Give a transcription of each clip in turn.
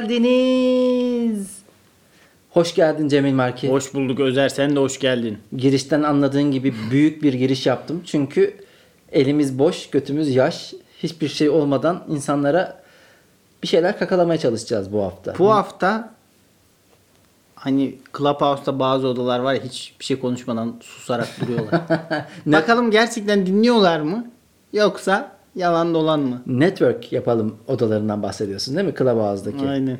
geldiniz. Hoş geldin Cemil Marki. Hoş bulduk Özer sen de hoş geldin. Girişten anladığın gibi büyük bir giriş yaptım. Çünkü elimiz boş, götümüz yaş. Hiçbir şey olmadan insanlara bir şeyler kakalamaya çalışacağız bu hafta. Bu hafta hani Clubhouse'da bazı odalar var ya hiç bir şey konuşmadan susarak duruyorlar. Bakalım gerçekten dinliyorlar mı? Yoksa yalan dolan mı? Network yapalım odalarından bahsediyorsun değil mi? Clubhouse'daki. Aynen.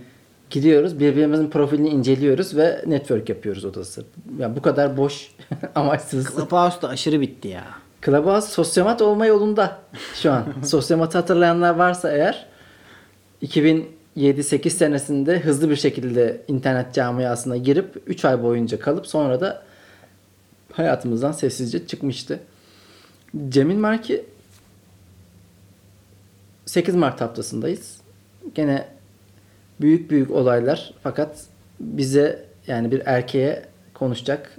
Gidiyoruz birbirimizin profilini inceliyoruz ve network yapıyoruz odası. Yani bu kadar boş amaçsız. Clubhouse'da aşırı bitti ya. Clubhouse sosyomat olma yolunda şu an. Sosyomatı hatırlayanlar varsa eğer 2007-8 senesinde hızlı bir şekilde internet camiasına girip 3 ay boyunca kalıp sonra da hayatımızdan sessizce çıkmıştı. Cemil Marki 8 Mart haftasındayız. Gene büyük büyük olaylar fakat bize yani bir erkeğe konuşacak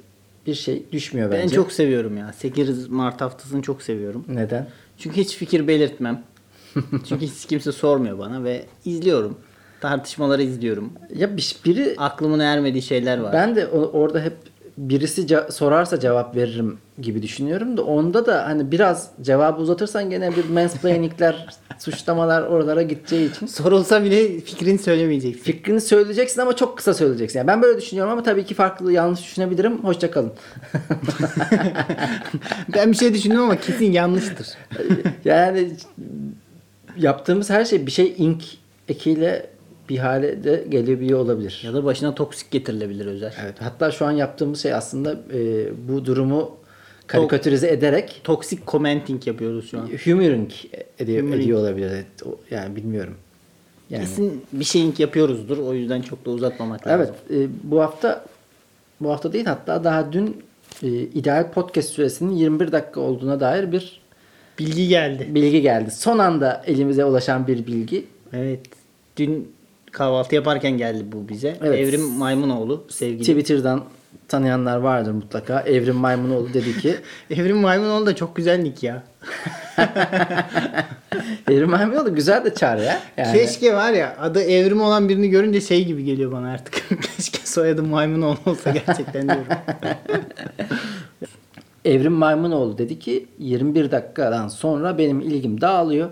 bir şey düşmüyor bence. Ben çok seviyorum ya. 8 Mart haftasını çok seviyorum. Neden? Çünkü hiç fikir belirtmem. Çünkü hiç kimse sormuyor bana ve izliyorum. Tartışmaları izliyorum. Ya bir- biri Aklımın ermediği şeyler var. ben de orada hep birisi ce- sorarsa cevap veririm gibi düşünüyorum da onda da hani biraz cevabı uzatırsan gene bir mansplainingler, suçlamalar oralara gideceği için Sorulsa bile fikrini söylemeyeceksin. fikrini söyleyeceksin ama çok kısa söyleyeceksin. Yani ben böyle düşünüyorum ama tabii ki farklı yanlış düşünebilirim. Hoşça kalın. Ben bir şey düşündüm ama kesin yanlıştır. yani yaptığımız her şey bir şey ink ekiyle bir hale de gelebiliyor olabilir. Ya da başına toksik getirilebilir özel. Evet. Hatta şu an yaptığımız şey aslında e, bu durumu karikatürize ederek Toksik commenting yapıyoruz şu an. humoring ediyor, Humoring. ediyor olabilir. Evet, Yani bilmiyorum. Yani, Kesin bir şeyink yapıyoruzdur. O yüzden çok da uzatmamak evet. lazım. e, bu hafta bu hafta değil hatta daha dün e, ideal podcast süresinin 21 dakika olduğuna dair bir Bilgi geldi. bilgi geldi. Son anda elimize ulaşan bir bilgi. Evet. Dün kahvaltı yaparken geldi bu bize. Evet. Evrim Maymunoğlu sevgili. Twitter'dan tanıyanlar vardır mutlaka. Evrim Maymunoğlu dedi ki Evrim Maymunoğlu da çok güzel nick ya. Evrim Maymunoğlu güzel de çağrı ya. Yani, Keşke var ya adı Evrim olan birini görünce şey gibi geliyor bana artık. Keşke soyadı Maymunoğlu olsa gerçekten diyorum. Evrim Maymunoğlu dedi ki 21 dakikadan sonra benim ilgim dağılıyor.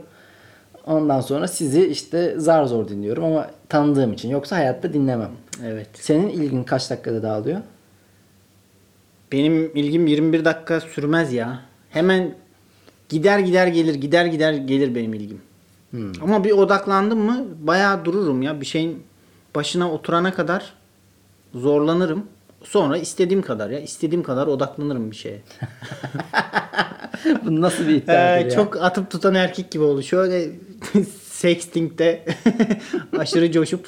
Ondan sonra sizi işte zar zor dinliyorum ama tanıdığım için. Yoksa hayatta dinlemem. evet. Senin ilgin kaç dakikada dağılıyor? Benim ilgim 21 dakika sürmez ya. Hemen gider gider gelir gider gider gelir benim ilgim. Hmm. Ama bir odaklandım mı bayağı dururum ya. Bir şeyin başına oturana kadar zorlanırım. Sonra istediğim kadar ya. istediğim kadar odaklanırım bir şeye. Bu nasıl bir iddiadır Ee, ya? çok atıp tutan erkek gibi oldu. Şöyle sexting'de aşırı coşup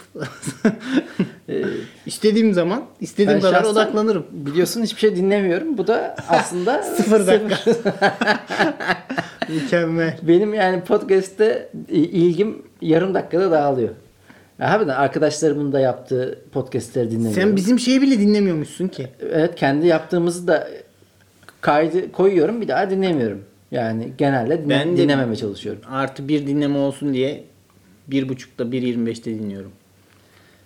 istediğim zaman istediğim Ben kadar odaklanırım. Biliyorsun hiçbir şey dinlemiyorum. Bu da aslında Sıfır dakika. Mükemmel. Benim yani podcast'te ilgim yarım dakikada dağılıyor. Harbiden arkadaşlarımın da yaptığı podcast'leri dinlemiyorum. Sen bizim şeyi bile dinlemiyormuşsun ki. Evet kendi yaptığımızı da kaydı koyuyorum bir daha dinlemiyorum. Yani genelde dinle- Ben de- dinlememeye çalışıyorum. Artı bir dinleme olsun diye bir buçukta 1.25'te dinliyorum.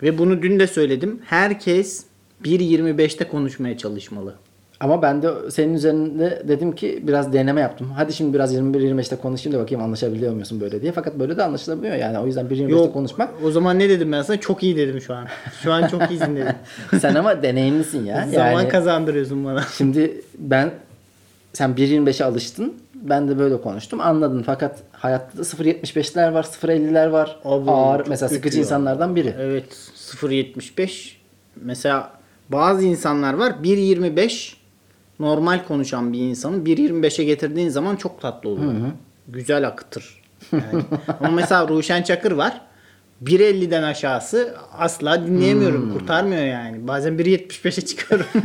Ve bunu dün de söyledim. Herkes 1.25'te konuşmaya çalışmalı. Ama ben de senin üzerinde dedim ki biraz deneme yaptım. Hadi şimdi biraz 21-25'te konuşayım da bakayım anlaşabiliyor musun böyle diye. Fakat böyle de anlaşılamıyor yani. O yüzden 1.25'te Yok konuşmak. O zaman ne dedim ben sana? Çok iyi dedim şu an. Şu an çok iyisin dedim. Sen ama deneyimlisin ya. Zaman Yani kazandırıyorsun bana. şimdi ben sen 1.25'e alıştın. Ben de böyle konuştum. Anladın. Fakat hayatta da 0.75'ler var, 0.50'ler var. Abi, Ağır mesela sıkıcı ya. insanlardan biri. Evet 0.75 mesela bazı insanlar var 1.25 normal konuşan bir insanı 1.25'e getirdiğin zaman çok tatlı oluyor. Güzel akıtır. Yani. Ama mesela Ruşen Çakır var. 1.50'den aşağısı asla dinleyemiyorum. Kurtarmıyor yani. Bazen 1.75'e çıkıyorum.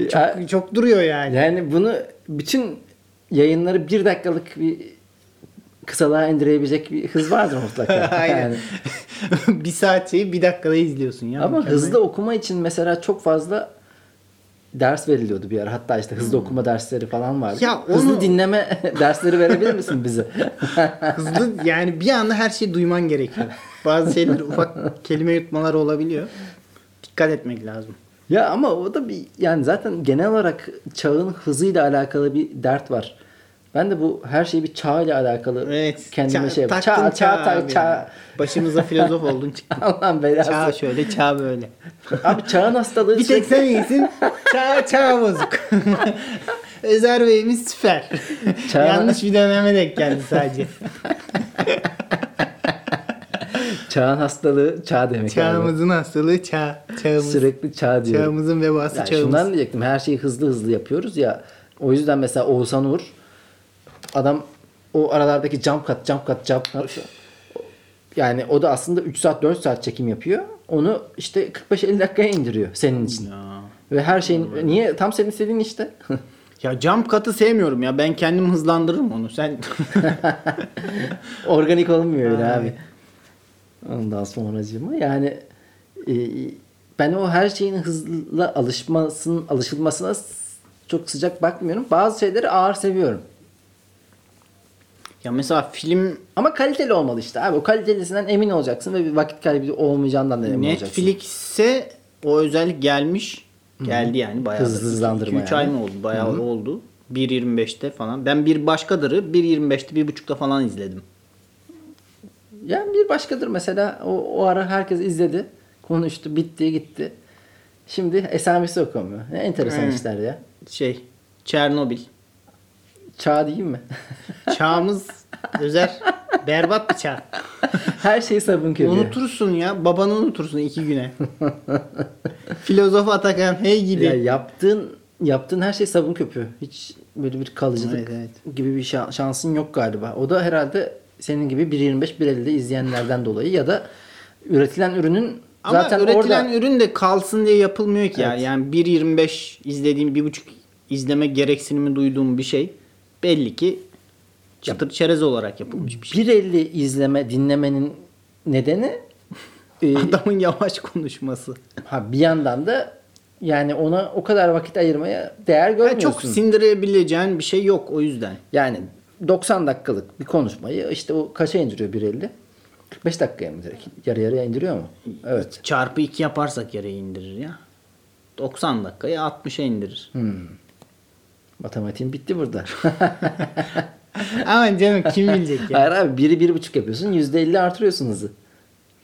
Ya- çok, çok duruyor yani. Yani bunu bütün yayınları bir dakikalık bir kısalığa indirebilecek bir hız vardır mutlaka. Aynen. Yani. bir saat şeyi bir dakikada izliyorsun ya. Ama Mükemmel. hızlı okuma için mesela çok fazla ders veriliyordu bir ara. Hatta işte hızlı okuma dersleri falan vardı. Hmm. Ya Hızlı onu- dinleme dersleri verebilir misin bize? Hızlı yani bir anda her şeyi duyman gerekiyor. Bazı şeyler ufak kelime yutmaları olabiliyor. Dikkat etmek lazım. Ya ama o da bir yani zaten genel olarak çağın hızıyla alakalı bir dert var. Ben de bu her şey bir çağ ile alakalı Evet. kendime ça- şey taktın çağ çağ çağ, çağ. yani. Başımıza filozof oldun çıktın. Allah'ın belası. çağ şöyle çağ böyle. Abi çağın hastalığı Bir tek sen iyisin. Çağ çağ bozuk. Özer Bey'imiz süper. Çağ- Yanlış bir döneme denk geldi sadece. çağın hastalığı çağ demek abi. Çağımızın hastalığı çağ. Çağımız. Sürekli çağ diyorum. Çağımızın vebası Yani çağımız. şundan diyecektim. Her şeyi hızlı hızlı yapıyoruz ya. O yüzden mesela Oğuzhan Uğur adam o aralardaki jump cut, jump cut, jump cut. Yani o da aslında 3 saat 4 saat çekim yapıyor. Onu işte 45-50 dakikaya indiriyor senin için. Ya. Ve her şeyin niye tam senin istediğin işte. Ya jump cut'ı sevmiyorum ya. Ben kendim hızlandırırım onu. Sen Organik olmuyor öyle Ay. abi. Ondan sonracığıma yani e, ben o her şeyin hızlı alışmasının alışılmasına çok sıcak bakmıyorum. Bazı şeyleri ağır seviyorum. ya mesela film Ama kaliteli olmalı işte abi. O kalitelisinden emin olacaksın ve bir vakit kaybı olmayacağından da emin olacaksın. Netflix'e o özellik gelmiş. Geldi yani bayağı. Hızlı hızlandırma 2-3 ay yani. mı oldu? Bayağı oldu. 1.25'te falan. Ben bir başkadırı 1.25'te 1.5'ta falan izledim. Yani bir başkadır mesela o, o ara herkes izledi. Konuştu, bitti, gitti. Şimdi esamesi okunmuyor. Ne enteresan Hmm. işler ya. Şey Çernobil. Çağ değil mi? Çağımız özer. Berbat bir çağ. Her şey sabun köpüğü. Unutursun ya. Babanı unutursun iki güne. Filozof Atakan hey gidi. Ya yaptığın yaptığın her şey sabun köpüğü. Hiç böyle bir kalıcılık Evet, evet. gibi bir şan- şansın yok galiba. O da herhalde senin gibi 1.25 1.50'de izleyenlerden dolayı ya da üretilen ürünün Ama zaten üretilen orada ürün de kalsın diye yapılmıyor ki. Evet. Yani 1.25 izlediğim, 1.5 izleme gereksinimi duyduğum bir şey belli ki çıtır çerez olarak yapılmış bir şey. 1.50 izleme dinlemenin nedeni e, Adamın yavaş konuşması. ha bir yandan da yani ona o kadar vakit ayırmaya değer Yani görmüyorsun. çok sindirebileceğin bir şey yok o yüzden. yani 90 dakikalık bir konuşmayı işte o kaça indiriyor 1.50? 45 dakikaya mı direkt? Yarı yarıya indiriyor mu? Evet. Çarpı 2 yaparsak yere indirir ya. 90 dakikayı 60'a indirir. Hmm. Matematiğin bitti burada. Ama canım kim bilecek ya. Hayır abi biri bir buçuk yapıyorsun %50 artırıyorsun hızı.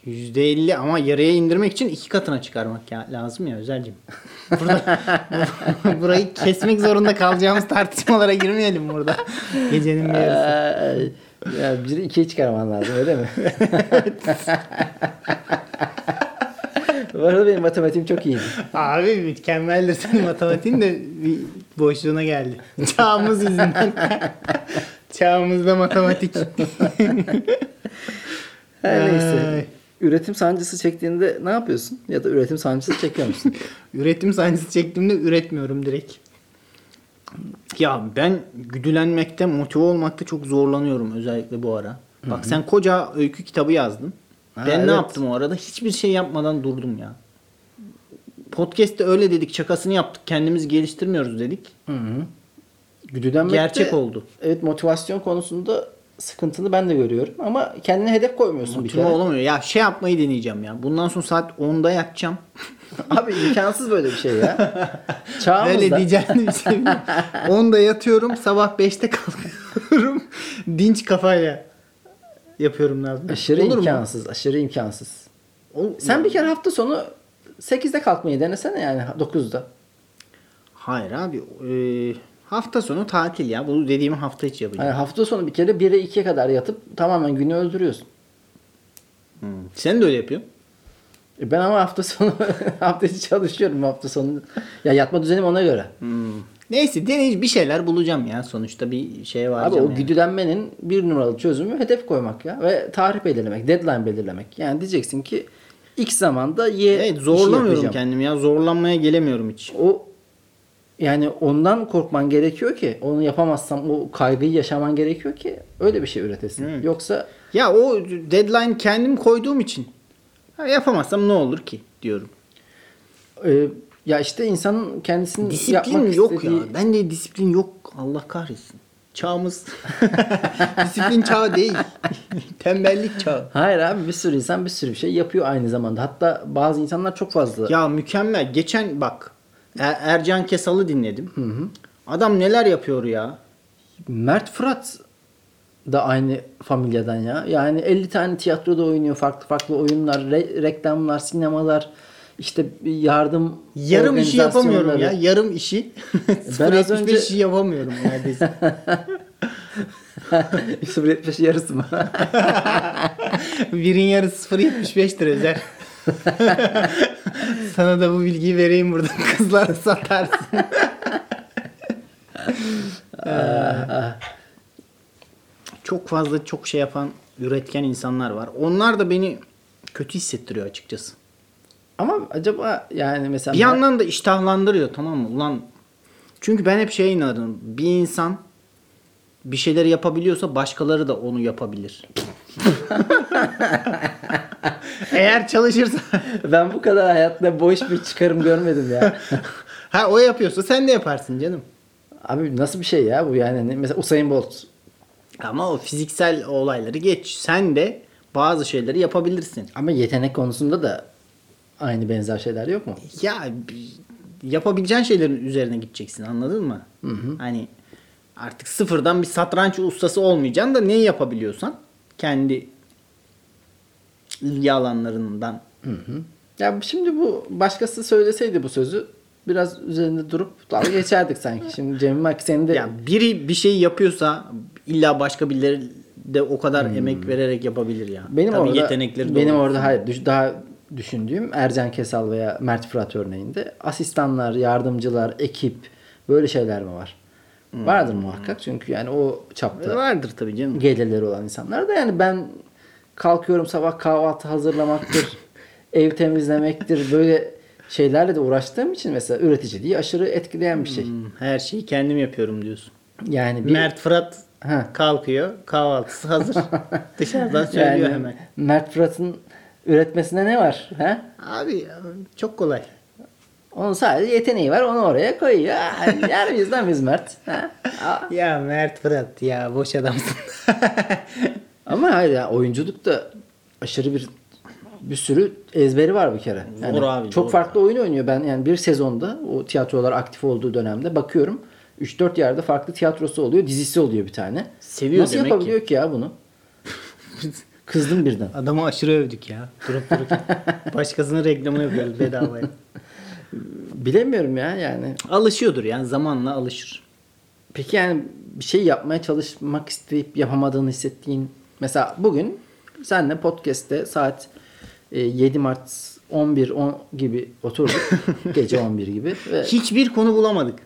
%50 ama yarıya indirmek için iki katına çıkarmak ya, lazım ya Özel'cim. Burada, burayı kesmek zorunda kalacağımız tartışmalara girmeyelim burada. Gecenin bir yarısı. Ay, ya biri ikiye çıkarman lazım öyle mi? Bu arada benim matematiğim çok iyiydi. Abi mükemmeldir senin matematiğin de bir boşluğuna geldi. Çağımız yüzünden. Çağımızda matematik. Her neyse. Üretim sancısı çektiğinde ne yapıyorsun? Ya da üretim sancısı çekiyor musun? Üretim sancısı çektiğimde üretmiyorum direkt. Ya ben güdülenmekte, motive olmakta çok zorlanıyorum özellikle bu ara. Bak sen koca öykü kitabı yazdın. Ha, ben evet. ne yaptım o arada? Hiçbir şey yapmadan durdum ya. Podcast'te öyle dedik, şakasını yaptık, kendimizi geliştirmiyoruz dedik. Hı hı. Güdülenmekte, Gerçek oldu. Evet motivasyon konusunda sıkıntılı ben de görüyorum ama kendine hedef koymuyorsun bir kere. olamıyor. Ya şey yapmayı deneyeceğim ya. Bundan sonra saat 10'da yatacağım. Abi imkansız böyle bir şey ya. Çağımızda. Öyle şey bilmiyorum. 10'da yatıyorum, sabah 5'te kalkıyorum. Dinç kafayla yapıyorum lazım. Aşırı Olur mu? imkansız, aşırı imkansız. Ol- Sen bir kere hafta sonu 8'de kalkmayı denesene yani 9'da. Hayır abi. e, hafta sonu tatil ya. Bu dediğimi hafta içi yapacağım. Yani hafta sonu bir kere 1'e 2'ye kadar yatıp tamamen günü öldürüyorsun. Hmm. Sen de öyle yapıyorsun. E Ben ama hafta sonu hafta içi çalışıyorum hafta sonu. Ya yatma düzenim ona göre. Hmm. Neyse deney bir şeyler bulacağım ya. Sonuçta bir şey var. Abi o güdülenmenin bir numaralı çözümü hedef koymak ya ve tarih belirlemek, deadline belirlemek. Yani diyeceksin ki X zamanda Y Evet zorlamıyorum kendimi ya. Zorlanmaya gelemiyorum hiç. O yani ondan korkman gerekiyor ki onu yapamazsam o kaygıyı yaşaman gerekiyor ki öyle bir şey üretesin. Evet. Yoksa Ya o deadline kendim koyduğum için. Ha, yapamazsam ne olur ki diyorum. e, Ya işte insanın kendisini Disiplin yapmak yok istediği... ya. Ben de disiplin yok. Allah kahretsin. Çağımız disiplin çağı değil. Tembellik çağı. Hayır abi bir sürü insan bir sürü bir şey yapıyor aynı zamanda. Hatta bazı insanlar çok fazla. Ya mükemmel. Geçen bak Er- Ercan Kesal'ı dinledim. Adam neler yapıyor ya. Mert Fırat da aynı familyadan ya. Yani 50 tane tiyatroda oynuyor. Farklı farklı oyunlar, re- reklamlar, sinemalar, işte yardım Yarım işi yapamıyorum ya. Yarım işi. Ben az 0.75 önce- işi yapamıyorum neredeyse. 0.75 yarısı mı? Birin yarısı 0.75'tir Özer. Sana da bu bilgiyi vereyim burada. Kızlara satarsın. çok fazla çok şey yapan üretken insanlar var. Onlar da beni kötü hissettiriyor açıkçası. Ama acaba yani mesela Bir yandan da iştahlandırıyor tamam mı? Ulan çünkü ben hep şeye inanırım. Bir insan bir şeyleri yapabiliyorsa başkaları da onu yapabilir. Eğer çalışırsa ben bu kadar hayatta boş bir çıkarım görmedim ya. ha o yapıyorsa sen de yaparsın canım. Abi nasıl bir şey ya bu yani? Mesela Usain Bolt. Ama o fiziksel olayları geç. Sen de bazı şeyleri yapabilirsin. Ama yetenek konusunda da aynı benzer şeyler yok mu? Ya yapabileceğin şeylerin üzerine gideceksin anladın mı? Hani artık sıfırdan bir satranç ustası olmayacaksın da neyi yapabiliyorsan kendi ilgi alanlarından. Ya şimdi bu başkası söyleseydi bu sözü biraz üzerinde durup dalga geçerdik sanki. Şimdi Cemil Mak senin de Ya biri bir şey yapıyorsa illa başka birileri de o kadar emek vererek yapabilir ya. benim Tabii orada yetenekleri benim orada hayır düş- daha düşündüğüm Ercan Kesal veya Mert Fırat örneğinde asistanlar, yardımcılar, ekip böyle şeyler mi var? Vardır muhakkak çünkü yani o çapta vardır tabii canım. gelirleri olan insanlar da yani ben kalkıyorum sabah kahvaltı hazırlamaktır, ev temizlemektir böyle şeylerle de uğraştığım için mesela üreticiliği aşırı etkileyen bir şey. Hmm, Her şeyi kendim yapıyorum diyorsun. Yani bir Mert Fırat Ha. kalkıyor. Kahvaltısı hazır. Dışarıdan söylüyor yani hemen. Mert Fırat'ın üretmesine ne var? He? Abi çok kolay. Onun sadece yeteneği var onu oraya koyuyor. Yer miyiz lan biz Mert? Ha? Ya Mert Fırat ya boş adamsın. Ama hayır ya oyunculukta aşırı bir bir sürü ezberi var bir kere. Yani Zor abi, çok zor farklı oyun oynuyor. Ben yani bir sezonda o tiyatrolar aktif olduğu dönemde bakıyorum 3-4 yerde farklı tiyatrosu oluyor, dizisi oluyor bir tane. Seviyor Nasıl demek yapabiliyor ki. ya bunu? Kızdım birden. Adamı aşırı övdük ya. Durup dururken. Başkasının reklamı yapıyoruz bedavaya. Bilemiyorum ya yani. Alışıyordur yani zamanla alışır. Peki yani bir şey yapmaya çalışmak isteyip yapamadığını hissettiğin mesela bugün senle podcast'te saat e, 7 Mart 11 10 gibi oturduk. gece 11 gibi ve Hiçbir konu bulamadık.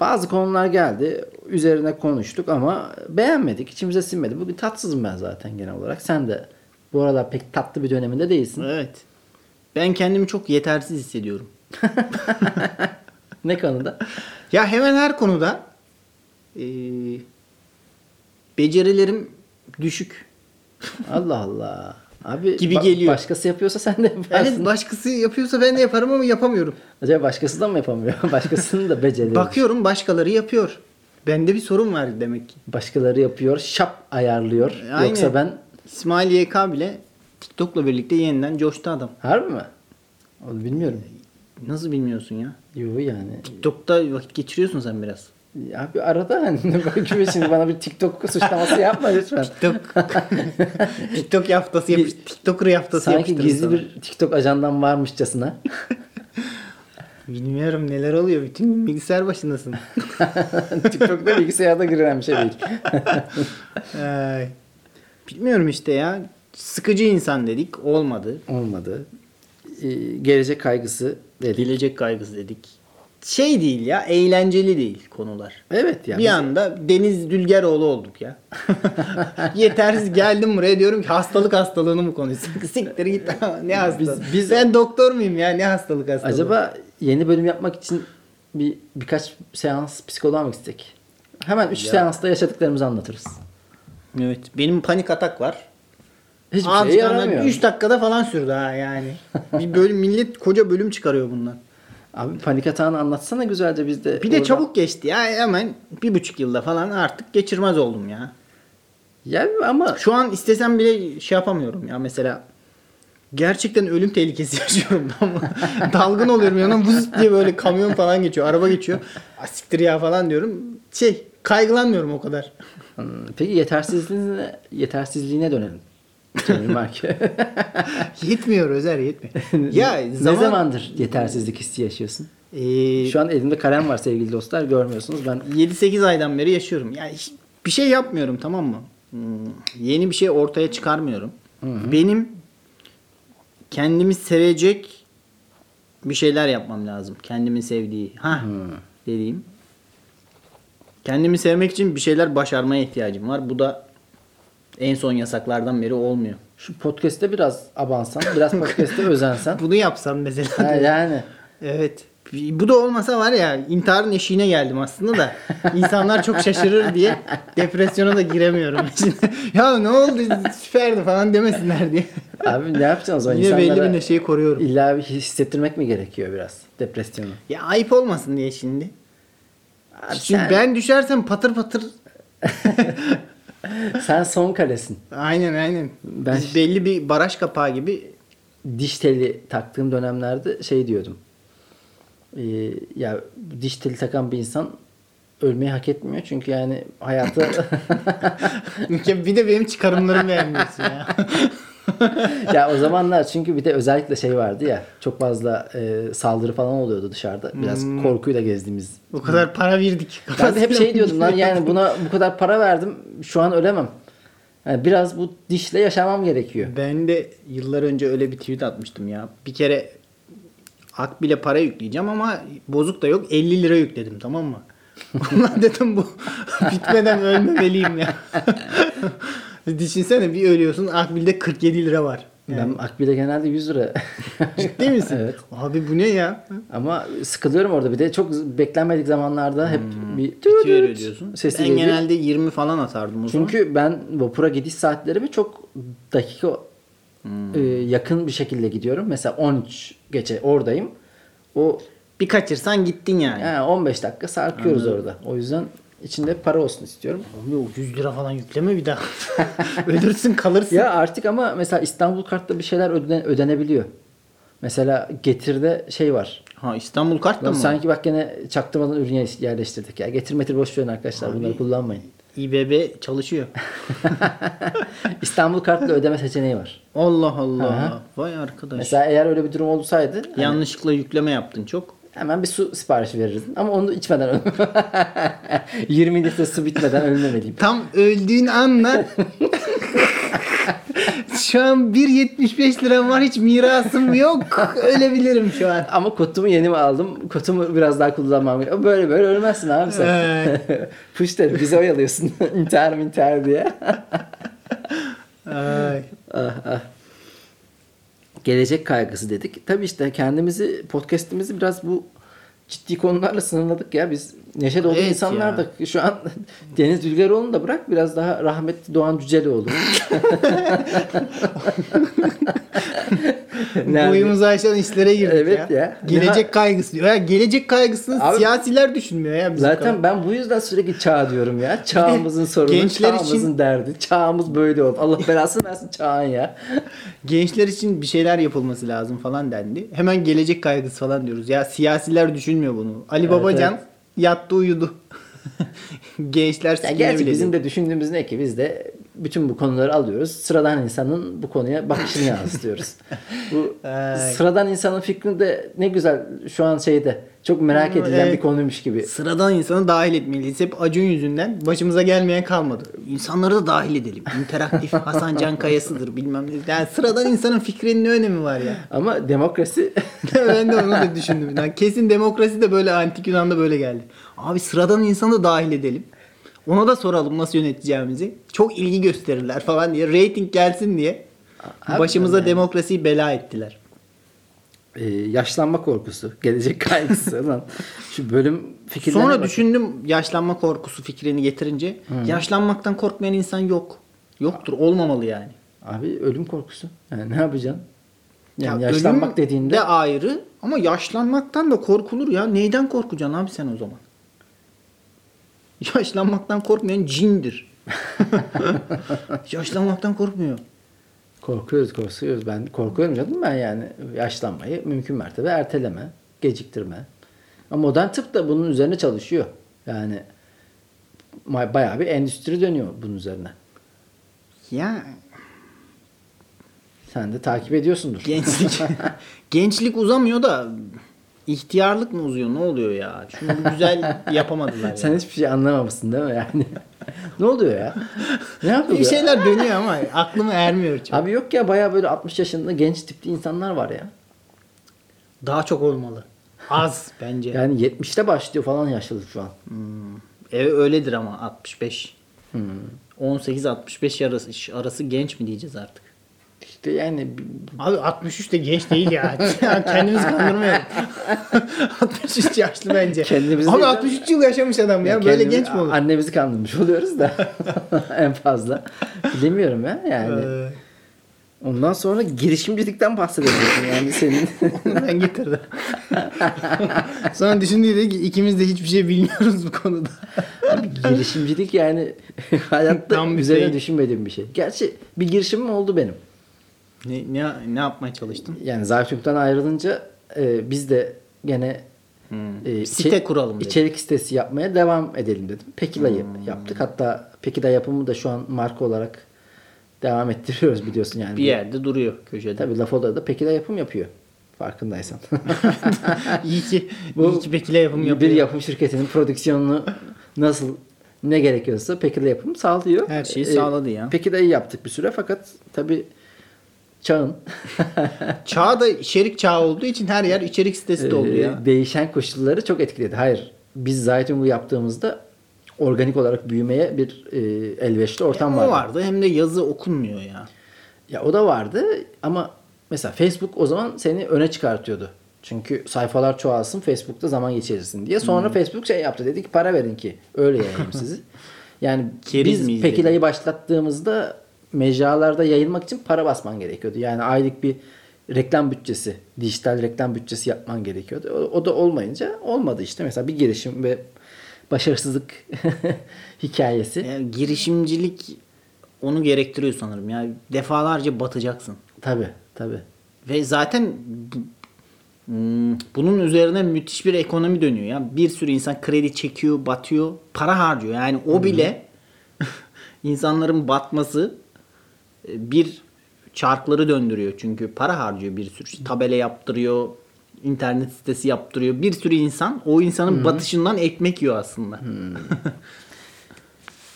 bazı konular geldi. Üzerine konuştuk ama beğenmedik. içimize sinmedi. Bugün tatsızım ben zaten genel olarak. Sen de bu aralar pek tatlı bir döneminde değilsin. Evet. Ben kendimi çok yetersiz hissediyorum. ne konuda? Ya hemen her konuda eee, becerilerim düşük. Allah Allah. Abi Gibi ba- geliyor. Başkası yapıyorsa sen de yaparsın. Evet başkası yapıyorsa ben de yaparım ama yapamıyorum. Acaba başkası da mı yapamıyor? Başkasının da becerileri. Bakıyorum başkaları yapıyor. Bende bir sorun var demek ki. Başkaları yapıyor, şap ayarlıyor. Aynen. Yoksa ben İsmail YK bile TikTok'la birlikte yeniden coştu adam. harbi mi? Onu bilmiyorum. Nasıl bilmiyorsun ya? Yo yani. TikTok'ta vakit geçiriyorsun sen biraz. Ya bir arada hani belki şimdi bana bir TikTok suçlaması yapma lütfen. TikTok TikTok haftası yapış, TikToker haftası Sanki gizli sana. bir TikTok ajandan varmışçasına. Bilmiyorum neler oluyor. Bütün gün bilgisayar başındasın. TikTok'ta bilgisayarda girilen bir şey değil. Ay. Bilmiyorum işte ya. Sıkıcı insan dedik. Olmadı. Olmadı. Ee, gelecek kaygısı dedik. Gelecek kaygısı dedik. Şey değil ya. Eğlenceli değil konular. Evet yani. bir anda Deniz Dülgeroğlu olduk ya. Yetersiz geldim buraya diyorum ki hastalık hastalığını mı konuşsak? Siktir git. ne hastalığı? Biz- biz- ben doktor muyum ya? Ne hastalık hastalığı? Acaba yeni bölüm yapmak için bir birkaç seans psikoloğa mı gitsek? Hemen 3 seansta yaşadıklarımızı anlatırız. Evet. Benim panik atak var. Hiçbir Abi şey yaramıyor. 3 dakikada falan sürdü ha yani. bir bölüm millet koca bölüm çıkarıyor bundan. Abi panik atağını anlatsana güzelce biz de. Bir de oradan- çabuk geçti ya hemen bir buçuk yılda falan artık geçirmez oldum ya. Ya ama Şu an istesem bile şey yapamıyorum ya mesela gerçekten ölüm tehlikesi yaşıyorum mı? Dalgın oluyorum yanına vız diye böyle kamyon falan geçiyor, araba geçiyor. Asiktir ya falan diyorum. Şey kaygılanmıyorum o kadar. Hmm, peki yetersizliğine, yetersizliğine dönelim. Marki. Yetmiyor Özer yetmiyor. ya ne zaman, zamandır yetersizlik hissi yaşıyorsun? Ee, Şu an elimde kalem var sevgili dostlar görmüyorsunuz. Ben 7-8 aydan beri yaşıyorum. Yani bir şey yapmıyorum tamam mı? Hmm, yeni bir şey ortaya çıkarmıyorum. Benim kendimi sevecek bir şeyler yapmam lazım. Kendimi sevdiği. Ha dediğim. Kendimi sevmek için bir şeyler başarmaya ihtiyacım var. Bu da en son yasaklardan beri olmuyor. şu podcast'te biraz abansan, biraz podcast'te özensen. Bunu yapsam mesela. ha, yani Evet. Bu da olmasa var ya intiharın eşiğine geldim aslında da insanlar çok şaşırır diye depresyona da giremiyorum. ya ne oldu süperdi falan demesinler diye. abi ne yapacaksın o zaman? Yine belli bir neşeyi koruyorum. İlla bir hissettirmek mi gerekiyor biraz depresyonu? Ya ayıp olmasın diye şimdi. Abi Şimdi sen, ben düşersem patır patır sen son kalesin. aynen aynen. Ben- Biz belli bir baraj kapağı gibi diş teli taktığım dönemlerde şey diyordum. Ee, ya diş teli takan bir insan ölmeyi hak etmiyor. Çünkü yani hayatı Ya bir de benim çıkarımlarımı beğenmiyorsun ya. ya o zamanlar çünkü bir de özellikle şey vardı ya çok fazla e, saldırı falan oluyordu dışarıda. Biraz korkuyla gezdiğimiz. o kadar para verdik. Ben de hep şey diyordum lan yani buna bu kadar para verdim şu an ölemem. Yani biraz bu dişle yaşamam gerekiyor. Ben de yıllar önce öyle bir tweet atmıştım ya. Bir kere Akbil'e para yükleyeceğim ama bozuk da yok. 50 lira yükledim tamam mı? Ulan dedim bu bitmeden ölmemeliyim ya. Düşünsene bir ölüyorsun Akbil'de 47 lira var. Ben Akbil'e genelde 100 lira. Ciddi misin? Evet. Abi bu ne ya? Ama sıkılıyorum orada bir de çok beklenmedik zamanlarda hep bir Bitiyor ödüyorsun. sesi ben geliyor. genelde 20 falan atardım o zaman. Çünkü ben vapura gidiş saatlerimi çok dakika Hmm. e, yakın bir şekilde gidiyorum. Mesela 13 geçe oradayım. O bir kaçırsan gittin yani. yani 15 dakika sarkıyoruz orada. O yüzden içinde para olsun istiyorum. Abi o 100 lira falan yükleme bir daha. Ölürsün kalırsın. Ya artık ama mesela İstanbul kartla bir şeyler ödene- ödenebiliyor. Mesela Getir'de şey var. Ha İstanbul kart da mı? Sanki bak gene çaktırmadan ürün yer- yerleştirdik ya. Getir metir boş verin arkadaşlar. Bunları kullanmayın. İBB çalışıyor. İstanbul kartla ödeme seçeneği var. Allah Allah. Aha. Vay arkadaş. Mesela eğer öyle bir durum olsaydı hani Yanlışlıkla yükleme yaptın çok. Hemen bir su siparişi verirdin. Ama onu içmeden öl- 20 litre su bitmeden ölmemeliyim. Tam öldüğün anla şu an 1.75 liram var hiç mirasım yok. Ölebilirim şu an. Ama kotumu yeni mi aldım? Kotumu biraz daha kullanmam gerekiyor. Böyle böyle ölmezsin abi sen. Evet. Puş dedi bizi oyalıyorsun. intihar intihar diye. Ay. ah, ah. Gelecek kaygısı dedik. Tabii işte kendimizi, podcast'imizi biraz bu ciddi konularla sınırladık ya. Biz neşe dolu Evet insanlardık. Şu an Deniz Dülgeroğlu'nu da bırak biraz daha rahmetli Doğan Cüceloğlu. Nerede? Boyumuzu aşan işlere girdik Evet ya. ya. Gelecek Ya- kaygısı diyor. Ya gelecek kaygısını Abi- siyasiler düşünmüyor ya bizim kadar. Zaten ben bu yüzden sürekli çağ diyorum ya. Çağımızın sorunu, gençler çağımızın için- derdi. Çağımız böyle oldu. Allah belasını versin çağın ya. Gençler için bir şeyler yapılması lazım falan dendi. Hemen gelecek kaygısı falan diyoruz. Ya siyasiler düşünmüyor bunu. Ali Evet, Babacan evet. yattı uyudu. Gençler Ya gerçi bizim de düşündüğümüz ne ki biz de bütün bu konuları alıyoruz. Sıradan insanın bu konuya bakışını yansıtıyoruz. bu sıradan insanın fikrini de ne güzel şu an şeyde çok merak edilen Evet. bir konuymuş gibi. Sıradan insanı dahil etmeliyiz. Hep Acun yüzünden başımıza gelmeyen kalmadı. İnsanları da dahil edelim. İnteraktif Hasan Can Kayası'dır bilmem ne. Yani sıradan insanın fikrinin ne önemi var ya? Ama demokrasi ben de onu da düşündüm. Yani kesin demokrasi de böyle antik Yunan'da böyle geldi. Abi sıradan insanı da dahil edelim. Ona da soralım nasıl yöneteceğimizi. Çok ilgi gösterirler falan diye. Rating gelsin diye. Abi Başımıza yani. demokrasiyi bela ettiler. e, yaşlanma korkusu, gelecek kaygısı lan. Şu bölüm fikirlerine Sonra bak. düşündüm yaşlanma korkusu fikrini getirince. Yaşlanmaktan korkmayan insan yok. Yoktur. Olmamalı yani. Abi ölüm korkusu. Yani ne yapacaksın? Yani Ya yaşlanmak dediğinde de ayrı ama yaşlanmaktan da korkulur ya. Neyden korkacaksın abi sen o zaman? Yaşlanmaktan korkmayan cindir. Yaşlanmaktan korkmuyor. korkuyoruz korkuyoruz. Ben korkuyorum canım ben yani yaşlanmayı mümkün mertebe erteleme, geciktirme. Ama modern tıp da bunun üzerine çalışıyor. Yani bayağı bir endüstri dönüyor bunun üzerine. Ya Sen de takip ediyorsundur. gençlik gençlik uzamıyor da ihtiyarlık mı uzuyor? Ne oluyor ya? Şunu güzel yapamadılar ya. Sen hiçbir şey anlamamışsın değil mi yani? ne oluyor ya? Ne yapıyor? bir şeyler dönüyor ama aklıma ermiyor çok. Abi yok ya bayağı böyle 60 yaşında genç tipli insanlar var ya. Daha çok olmalı. Az bence. Yani 70'te başlıyor falan yaşlılık şu an. E, öyledir ama 65. 18-65 arası, arası genç mi diyeceğiz artık? İşte yani Abi 63 de genç değil ya. Kendimizi kandırmayalım. 63 yaşlı bence. Kendimizi Abi değil 63 yıl yaşamış adam ya. Böyle kendimizi- genç mi olur? Annemizi kandırmış oluyoruz da en fazla. Bilemiyorum ya yani. Ee, Ondan sonra girişimcilikten bahsedeceksin yani senin. ben getirdim. Sonra düşündü dedi ki ikimiz de hiçbir şey bilmiyoruz bu konuda. girişimcilik yani hayatta Tam üzerine şey. düşünmediğim bir şey. Gerçi bir girişimim oldu benim. Ne, ne, ne yapmaya çalıştın? Yani Zaytürk'ten ayrılınca e, biz de gene e, Site içe- kuralım dedik. İçerik sitesi yapmaya devam edelim dedim. Pekila'yı yaptık. Hatta Pekila yapımı da şu an marka olarak devam ettiriyoruz biliyorsun yani. Bir yerde duruyor köşede. Tabii Lafoda'da da Pekila yapım yapıyor. Farkındaysan. iyi ki, Bu iyi ki Bekir'le yapım yapıyor. bir yapım şirketinin prodüksiyonunu nasıl ne gerekiyorsa Pekila yapım sağlıyor. Her şeyi Ee, sağladı ya. Pekila'yı yaptık bir süre fakat tabii çağın Çağ da içerik çağı olduğu için her yer içerik sitesi de oldu Ee, ya. değişen koşulları çok etkiledi. Hayır. Biz Zaytung'u yaptığımızda organik olarak büyümeye bir e, elverişli ortam o vardı. vardı hem de yazı okunmuyor ya. Ya o da vardı ama mesela Facebook o zaman seni öne çıkartıyordu. Çünkü sayfalar çoğalsın Facebook'ta zaman geçirirsin diye. Sonra Hmm. Facebook şey yaptı. Dedi ki para verin ki öyle yayayım sizi. Yani Keriz biz Pekila'yı başlattığımızda mecralarda yayılmak için para basman gerekiyordu. Yani aylık bir reklam bütçesi, dijital reklam bütçesi yapman gerekiyordu. O, o da olmayınca olmadı işte. Mesela bir girişim ve başarısızlık hikayesi. Yani girişimcilik onu gerektiriyor sanırım. Yani defalarca batacaksın. Tabii tabii. Ve zaten hmm, bunun üzerine müthiş bir ekonomi dönüyor. Ya bir sürü insan kredi çekiyor, batıyor, para harcıyor. Yani o bile insanların batması bir çarkları döndürüyor. Çünkü para harcıyor bir sürü. Tabela yaptırıyor, internet sitesi yaptırıyor. Bir sürü insan o insanın batışından ekmek yiyor aslında.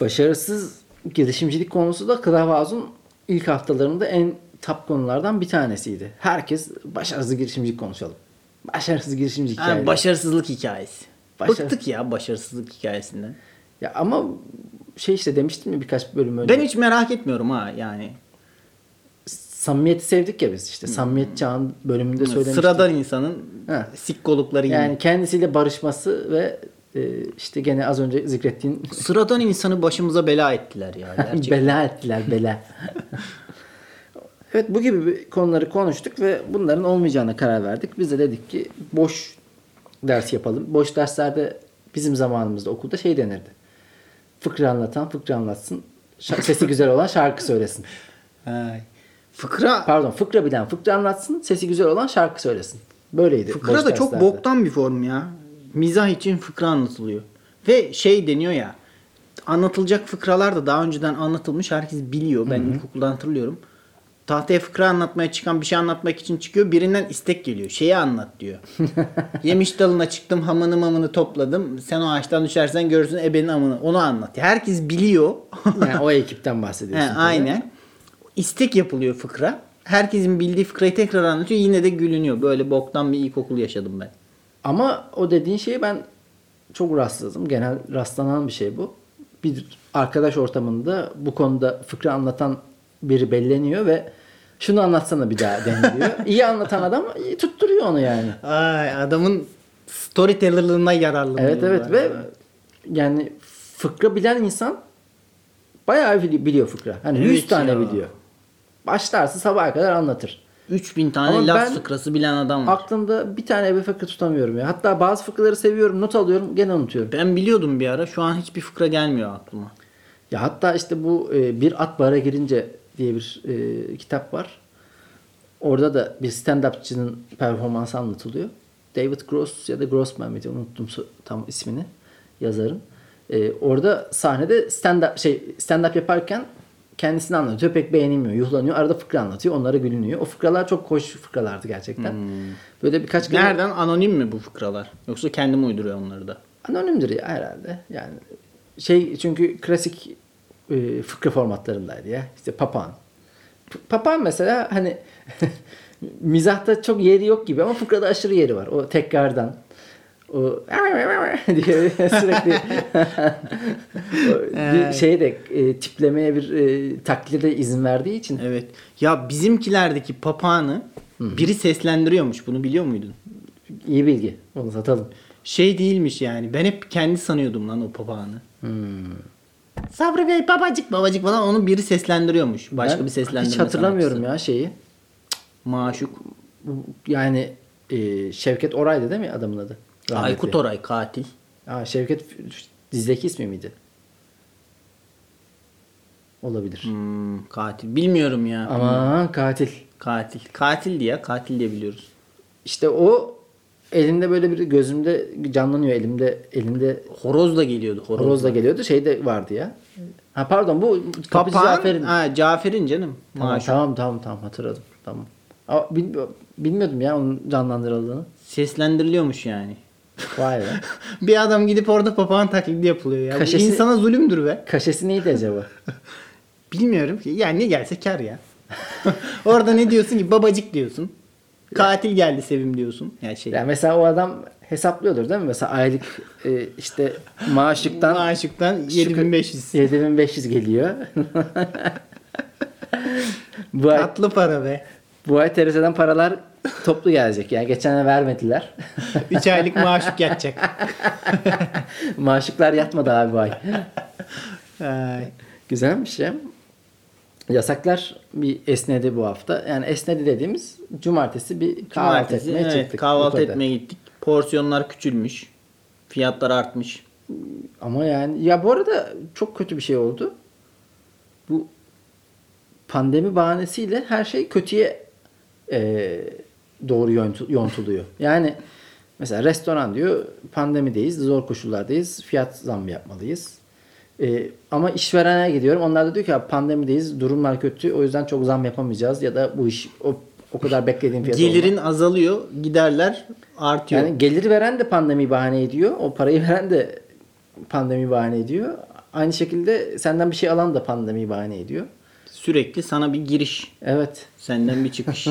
Başarısız girişimcilik konusu da Clubhouse'un ilk haftalarında en top konulardan bir tanesiydi. Herkes başarısız girişimcilik konuşalım. Başarısız girişimcilik Yani hikayeleri. başarısızlık hikayesi. Başarı- Bıktık ya başarısızlık hikayesinden. Ya ama şey işte demiştim mi birkaç bölüm önce. Ben hiç merak etmiyorum ha yani. Samimiyeti sevdik ya biz işte. Samimiyet çağın bölümünde söylemiştik. Sıradan insanın Ha. sikkolukları gibi. Yani kendisiyle barışması ve e, işte gene az önce zikrettiğin Sıradan insanı başımıza bela ettiler ya. Gerçekten. bela ettiler bela. evet bu gibi konuları konuştuk ve bunların olmayacağına karar verdik. Biz de dedik ki boş ders yapalım. Boş derslerde bizim zamanımızda okulda şey denirdi. Fıkra anlatan fıkra anlatsın. Şa- Sesi güzel olan şarkı söylesin. Ay. Fıkra Pardon fıkra bilen fıkra anlatsın. Sesi güzel olan şarkı söylesin. Böyleydi. fıkra da çok derslerde. boktan bir form ya. Mizah için fıkra anlatılıyor. Ve şey deniyor ya. Anlatılacak fıkralar da daha önceden anlatılmış. Herkes biliyor. Ben ilkokulda hatırlıyorum. Tahtaya fıkra anlatmaya çıkan bir şey anlatmak için çıkıyor. Birinden istek geliyor. Şeyi anlat diyor. Yemiş dalına çıktım hamını mamını topladım. Sen o ağaçtan düşersen görürsün ebenin amını. Onu anlat. Herkes biliyor. Yani o ekipten He, bahsediyorsun. tabii. aynen. İstek yapılıyor fıkra. Herkesin bildiği fıkrayı tekrar anlatıyor. Yine de gülünüyor. Böyle boktan bir ilkokul yaşadım ben. Ama o dediğin şeyi ben çok rastladım. Genel rastlanan bir şey bu. Bir arkadaş ortamında bu konuda fıkra anlatan biri belleniyor ve şunu anlatsana bir daha deniliyor. iyi anlatan adam tutturuyor onu yani. Ay adamın storytellerlığına yararlanıyor. Evet evet ve yani fıkra bilen insan bayağı bili- biliyor fıkra. Hani 100 Evet tane ya. biliyor. Başlarsın sabaha kadar anlatır. 3000 tane Ama laf fıkrası bilen adam var. Aklımda bir tane ebe fıkra tutamıyorum ya. Hatta bazı fıkraları seviyorum, not alıyorum, gene unutuyorum. Ben biliyordum bir ara. Şu an hiçbir fıkra gelmiyor aklıma. Ya hatta işte bu e, bir at bara girince diye bir e, kitap var. Orada da bir stand-upçının performansı anlatılıyor. David Gross ya da Grossman mıydı unuttum tam ismini yazarın. E, orada sahnede stand-up şey stand-up yaparken kendisini anlatıyor. Pek beğenilmiyor, yuhlanıyor. Arada fıkra anlatıyor. Onlara gülünüyor. O fıkralar çok hoş fıkralardı gerçekten. Böyle birkaç kere Nereden? Anonim mi bu fıkralar? Yoksa kendim uyduruyor onları da. Anonimdir ya herhalde. Yani şey çünkü klasik e, fıkra formatlarındaydı ya. İşte papağan. P- papağan mesela hani mizahta çok yeri yok gibi ama fıkrada aşırı yeri var. O tekrardan o diye sürekli bir şeye de e, tiplemeye bir e, taklide de izin verdiği için Evet. Ya bizimkilerdeki papağanı biri seslendiriyormuş. Bunu biliyor muydun? iyi bilgi. Onu satalım. Şey değilmiş yani. Ben hep kendi sanıyordum lan o papağanı. Hmm. Sabri Bey babacık babacık falan onu biri seslendiriyormuş. Başka Ben bir seslendirme Hiç hatırlamıyorum sanatçısı. ya şeyi. Maşuk. Yani e, Şevket Oray'dı değil mi adamın adı? Rahmetli. Aykut Oray katil. Aa, Şevket dizideki ismi miydi? Olabilir. Hmm, katil. Bilmiyorum ya. Ama katil. Katil. Katil diye katil diye biliyoruz. İşte o elinde böyle bir gözümde canlanıyor elimde elinde Horoz da geliyordu. Horoz, horoz da geliyordu. Şey de vardı ya. Ha pardon bu Kapıcı Papağan. Cafer'in. Ha, Cafer'in canım. Tamam, Maşuk. tamam tamam tamam hatırladım. Tamam. Ama bil- bilmiyordum ya onun canlandırıldığını. Seslendiriliyormuş yani. Vay be. bir adam gidip orada papağan taklidi yapılıyor ya. Kaşesi- insana zulümdür be. Kaşesi neydi acaba? Bilmiyorum ki. Yani ne gelse kar ya. orada ne diyorsun ki babacık diyorsun. Katil geldi Sevim diyorsun. Yani şey. Yani mesela o adam hesaplıyordur değil mi? Mesela aylık e, işte maaşlıktan Maaşıktan Şu- 7500. 7500 geliyor. bu ay, Tatlı para be. bu ay TRT'den paralar toplu gelecek. Yani geçen ay vermediler. 3 aylık maaşık yatacak. Maaşlıklar yatmadı abi bu ay. Ay. Güzelmiş ya. Yasaklar bir esnedi bu hafta. Yani esnedi dediğimiz cumartesi bir kahvaltı Cumartesi, etmeye evet, çıktık. Kahvaltı etmeye gittik. Porsiyonlar küçülmüş. Fiyatlar artmış. Ama yani ya bu arada çok kötü bir şey oldu. Bu pandemi bahanesiyle her şey kötüye e, doğru yontu- yontuluyor. Yani mesela restoran diyor pandemideyiz, zor koşullardayız, fiyat zammı yapmalıyız. E, ama işverene gidiyorum. Onlar da diyor ki "Ya pandemideyiz, durumlar kötü, o yüzden çok zam yapamayacağız ya da bu iş o, o kadar beklediğim fiyat Gelirin azalıyor. Giderler artıyor. yani gelir veren de pandemi bahane ediyor. O parayı veren de pandemi bahane ediyor. Aynı şekilde senden bir şey alan da pandemi bahane ediyor. Sürekli sana bir giriş. Evet. Senden bir çıkış.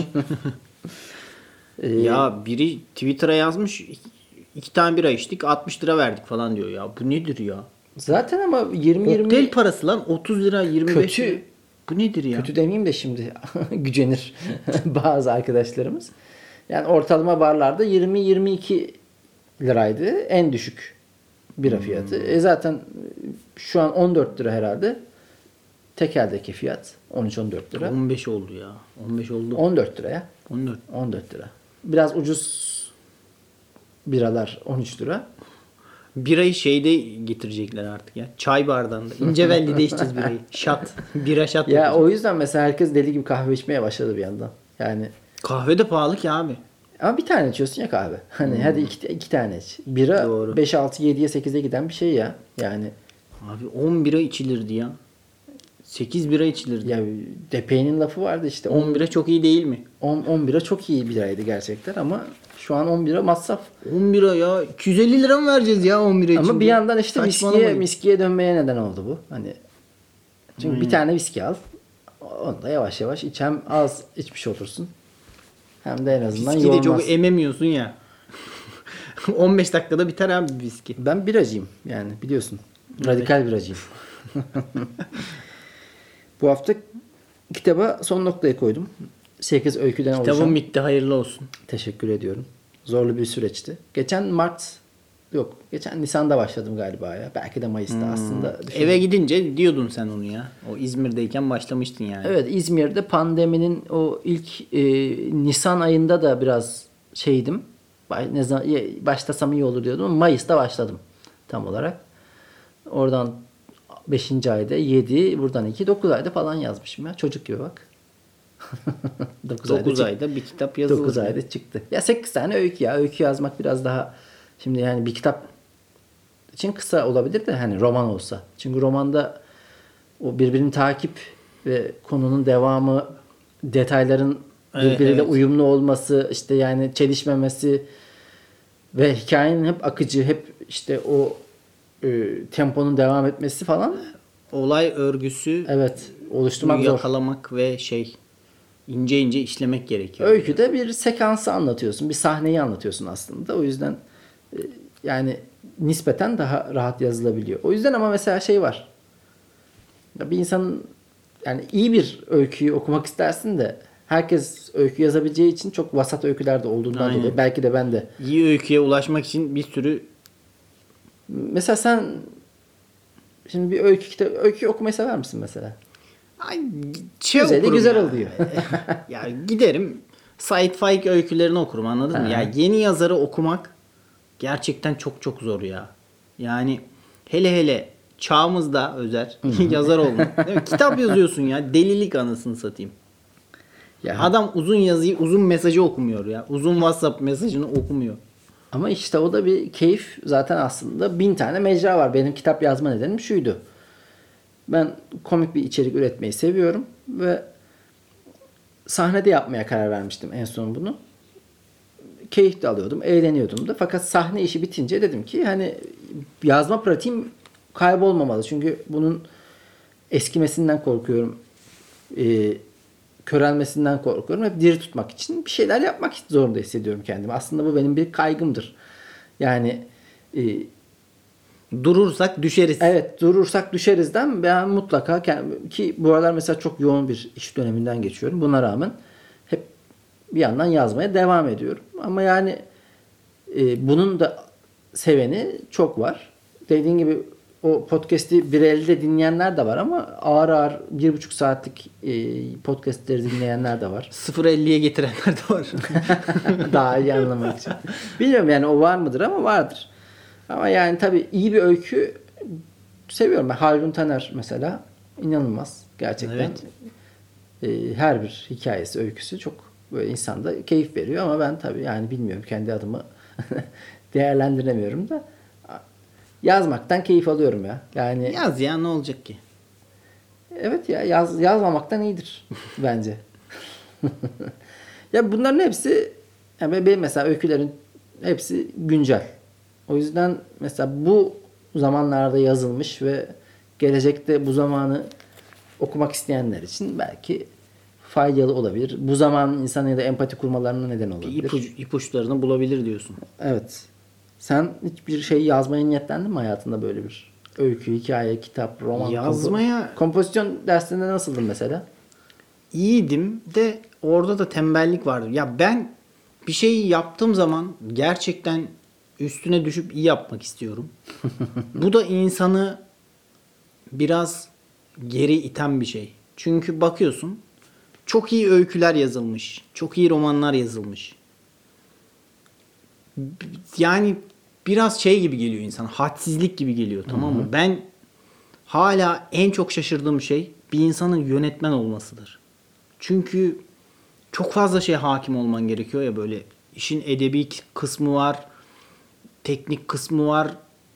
Ee, ya biri Twitter'a yazmış. iki tane bira içtik 60 lira verdik falan diyor ya. Bu nedir ya? Zaten ama 20-20 Kokteyl parası lan 30 lira 25 Kötü. lira. Bu nedir ya? kötü demeyeyim de şimdi gücenir bazı arkadaşlarımız. Yani ortalama barlarda 20-22 liraydı en düşük bira fiyatı. E zaten şu an 14 lira herhalde. Tekeldeki fiyat 13-14 lira. 15 oldu ya. 15 oldu. 14 liraya. 14. 14 lira. Biraz ucuz biralar 13 lira. Birayı şeyde getirecekler artık ya. Çay bardağında. İncevelli'de içeceğiz birayı. Şat. Bira şat. Ya yapacağız. o yüzden mesela herkes deli gibi kahve içmeye başladı bir yandan. Yani Kahve de pahalı ki abi. ama bir tane içiyorsun ya kahve. Hani hadi iki, iki tane iç. Bira Hmm. Doğru. 5 6 7'ye 8'e giden bir şey ya. Yani Abi 10 bira içilirdi ya. 8 bira içilirdi. ya Depe'nin lafı vardı işte 10 10 bira çok iyi değil mi? 10 10 bira çok iyi biraydı gerçekten ama şu an 10 bira masraf. 10 bira ya. 250 lira mı vereceğiz ya 10 bira için? Ama bir yandan işte viskiye, Saçmalamayın. viskiye dönmeye neden oldu bu. Hani çünkü bir tane viski al. Onu da yavaş yavaş iç. Hem az içmiş olursun. Hem de en azından Viski de yormaz. çok ememiyorsun ya. 15 dakikada biter abi viski. Ben biracıyım yani biliyorsun. Radikal biracıyım. bu hafta kitaba son noktayı koydum. 8 öyküden oluşan. Kitabım bitti hayırlı olsun. Teşekkür ediyorum. Zorlu bir süreçti. Geçen Mart Yok. Geçen Nisan'da başladım galiba ya. Belki de Mayıs'ta aslında. Düşün- Eve gidince diyordun sen onu ya. O İzmir'deyken başlamıştın yani. Evet İzmir'de pandeminin o ilk e, Nisan ayında da biraz şeydim. Ne zaman başlasam iyi olur diyordum. Mayıs'ta başladım tam olarak. Oradan 5. ayda 7, buradan 2, 9 ayda falan yazmışım ya. Çocuk gibi bak. 9, 9 ayda bir kitap yazılır. 9 ayda çıktı. Ya 8 tane öykü ya. Öykü yazmak biraz daha şimdi yani bir kitap için kısa olabilir de hani roman olsa. Çünkü romanda o birbirini takip ve konunun devamı, detayların birbiriyle evet. uyumlu olması, işte yani çelişmemesi ve hikayenin hep akıcı, hep işte o e, temponun devam etmesi falan Olay örgüsü evet oluşturmak zor. yakalamak ve şey ince ince işlemek gerekiyor. Öyküde bir sekansı anlatıyorsun, bir sahneyi anlatıyorsun aslında. O yüzden e, yani nispeten daha rahat yazılabiliyor. O yüzden ama mesela şey var. Ya bir insanın yani iyi bir öyküyü okumak istersin de herkes öykü yazabileceği için çok vasat öyküler de olduğundan Aynen. dolayı belki de ben de. İyi öyküye ulaşmak için bir sürü Mesela sen şimdi bir öykü kitap öykü okumayı sever misin mesela? Ay, şey Güzeli güzel ya. oluyor. ya giderim Said Faik öykülerini okurum anladın mı? Ya yeni yazarı okumak gerçekten çok çok zor ya. Yani hele hele çağımızda özer yazar olmak. Değil mi? Kitap yazıyorsun ya delilik anasını satayım. Ya, Adam uzun yazıyı uzun mesajı okumuyor ya. Uzun WhatsApp mesajını okumuyor. Ama işte o da bir keyif. Zaten aslında bin tane mecra var. Benim kitap yazma nedenim şuydu. Ben komik bir içerik üretmeyi seviyorum ve sahnede yapmaya karar vermiştim en son bunu. Keyif de alıyordum, eğleniyordum da. Fakat sahne işi bitince dedim ki hani yazma pratiğim kaybolmamalı. Çünkü bunun eskimesinden korkuyorum. Ee, körelmesinden korkuyorum. Hep diri tutmak için bir şeyler yapmak zorunda hissediyorum kendimi. Aslında bu benim bir kaygımdır. Yani e, Durursak düşeriz. Evet durursak düşerizden ben mutlaka ki bu aralar mesela çok yoğun bir iş döneminden geçiyorum. Buna rağmen hep bir yandan yazmaya devam ediyorum. Ama yani e, bunun da seveni çok var. Dediğin gibi o podcast'i bir elde dinleyenler de var ama ağır ağır bir buçuk saatlik e, podcast'leri dinleyenler de var. 0.50'ye getirenler de var. Daha iyi anlamak için. Bilmiyorum yani o var mıdır ama vardır. Ama yani tabii iyi bir öykü seviyorum. Ben Haldun Taner mesela inanılmaz gerçekten. Evet. Ee, her bir hikayesi, öyküsü çok böyle insanda keyif veriyor ama ben tabii yani bilmiyorum kendi adımı değerlendiremiyorum da yazmaktan keyif alıyorum ya. Yani Yaz ya ne olacak ki? Evet ya yaz, yazmamaktan iyidir bence. ya bunların hepsi yani benim mesela öykülerin hepsi güncel. O yüzden mesela bu zamanlarda yazılmış ve gelecekte bu zamanı okumak isteyenler için belki faydalı olabilir. Bu zaman insanıyla empati kurmalarına neden Bir olabilir. ipucu, ipuçlarını bulabilir diyorsun. Evet. Sen hiçbir şey yazmaya niyetlendin mi hayatında böyle bir öykü, hikaye, kitap, roman? Yazmaya- kompo- kompozisyon dersinde nasıldın mesela? iyiydim de orada da tembellik vardı. Ya ben bir şeyi yaptığım zaman gerçekten üstüne düşüp iyi yapmak istiyorum. Bu da insanı biraz geri iten bir şey. Çünkü bakıyorsun çok iyi öyküler yazılmış. Çok iyi romanlar yazılmış. Yani biraz şey gibi geliyor insan. Hadsizlik gibi geliyor tamam mı? Ben hala en çok şaşırdığım şey bir insanın yönetmen olmasıdır. Çünkü çok fazla şey hakim olman gerekiyor ya böyle işin edebi kısmı var, teknik kısmı var,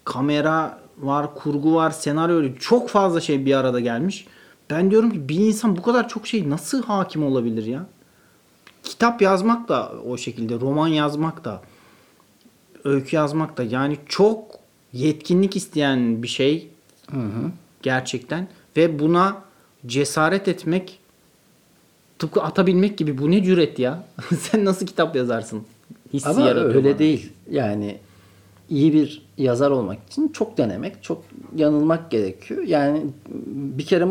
kamera var, kurgu var, senaryo çok fazla şey bir arada gelmiş. Ben diyorum ki bir insan bu kadar çok şey nasıl hakim olabilir ya? Kitap yazmak da o şekilde, roman yazmak da, öykü yazmak da yani çok yetkinlik isteyen bir şey gerçekten ve buna cesaret etmek tıpkı atabilmek gibi bu ne cüret ya? Sen nasıl kitap yazarsın? Hissi Ama öyle bana. değil. Yani iyi bir yazar olmak için çok denemek, çok yanılmak gerekiyor. Yani bir kere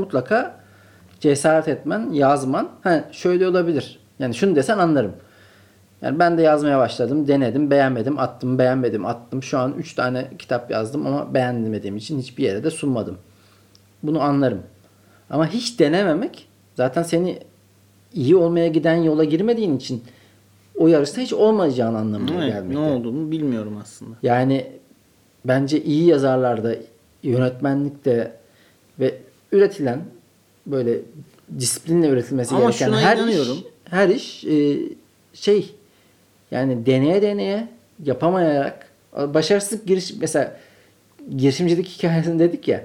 Yani ben de yazmaya başladım, denedim, beğenmedim, attım, beğenmedim, attım. Şu an 3 tane kitap yazdım ama beğenmediğim için hiçbir yere de sunmadım. Bunu anlarım. Ama hiç denememek zaten seni iyi olmaya giden yola girmediğin için o yarışta hiç olmayacağın anlamına Evet, gelmekte. ne olduğunu bilmiyorum aslında. Yani bence iyi yazarlarda, yönetmenlikte ve üretilen böyle disiplinle üretilmesi Ama gereken şuna her inanıyorum. iş, her iş e, şey yani deneye deneye yapamayarak başarısız giriş mesela girişimcilik hikayesini dedik ya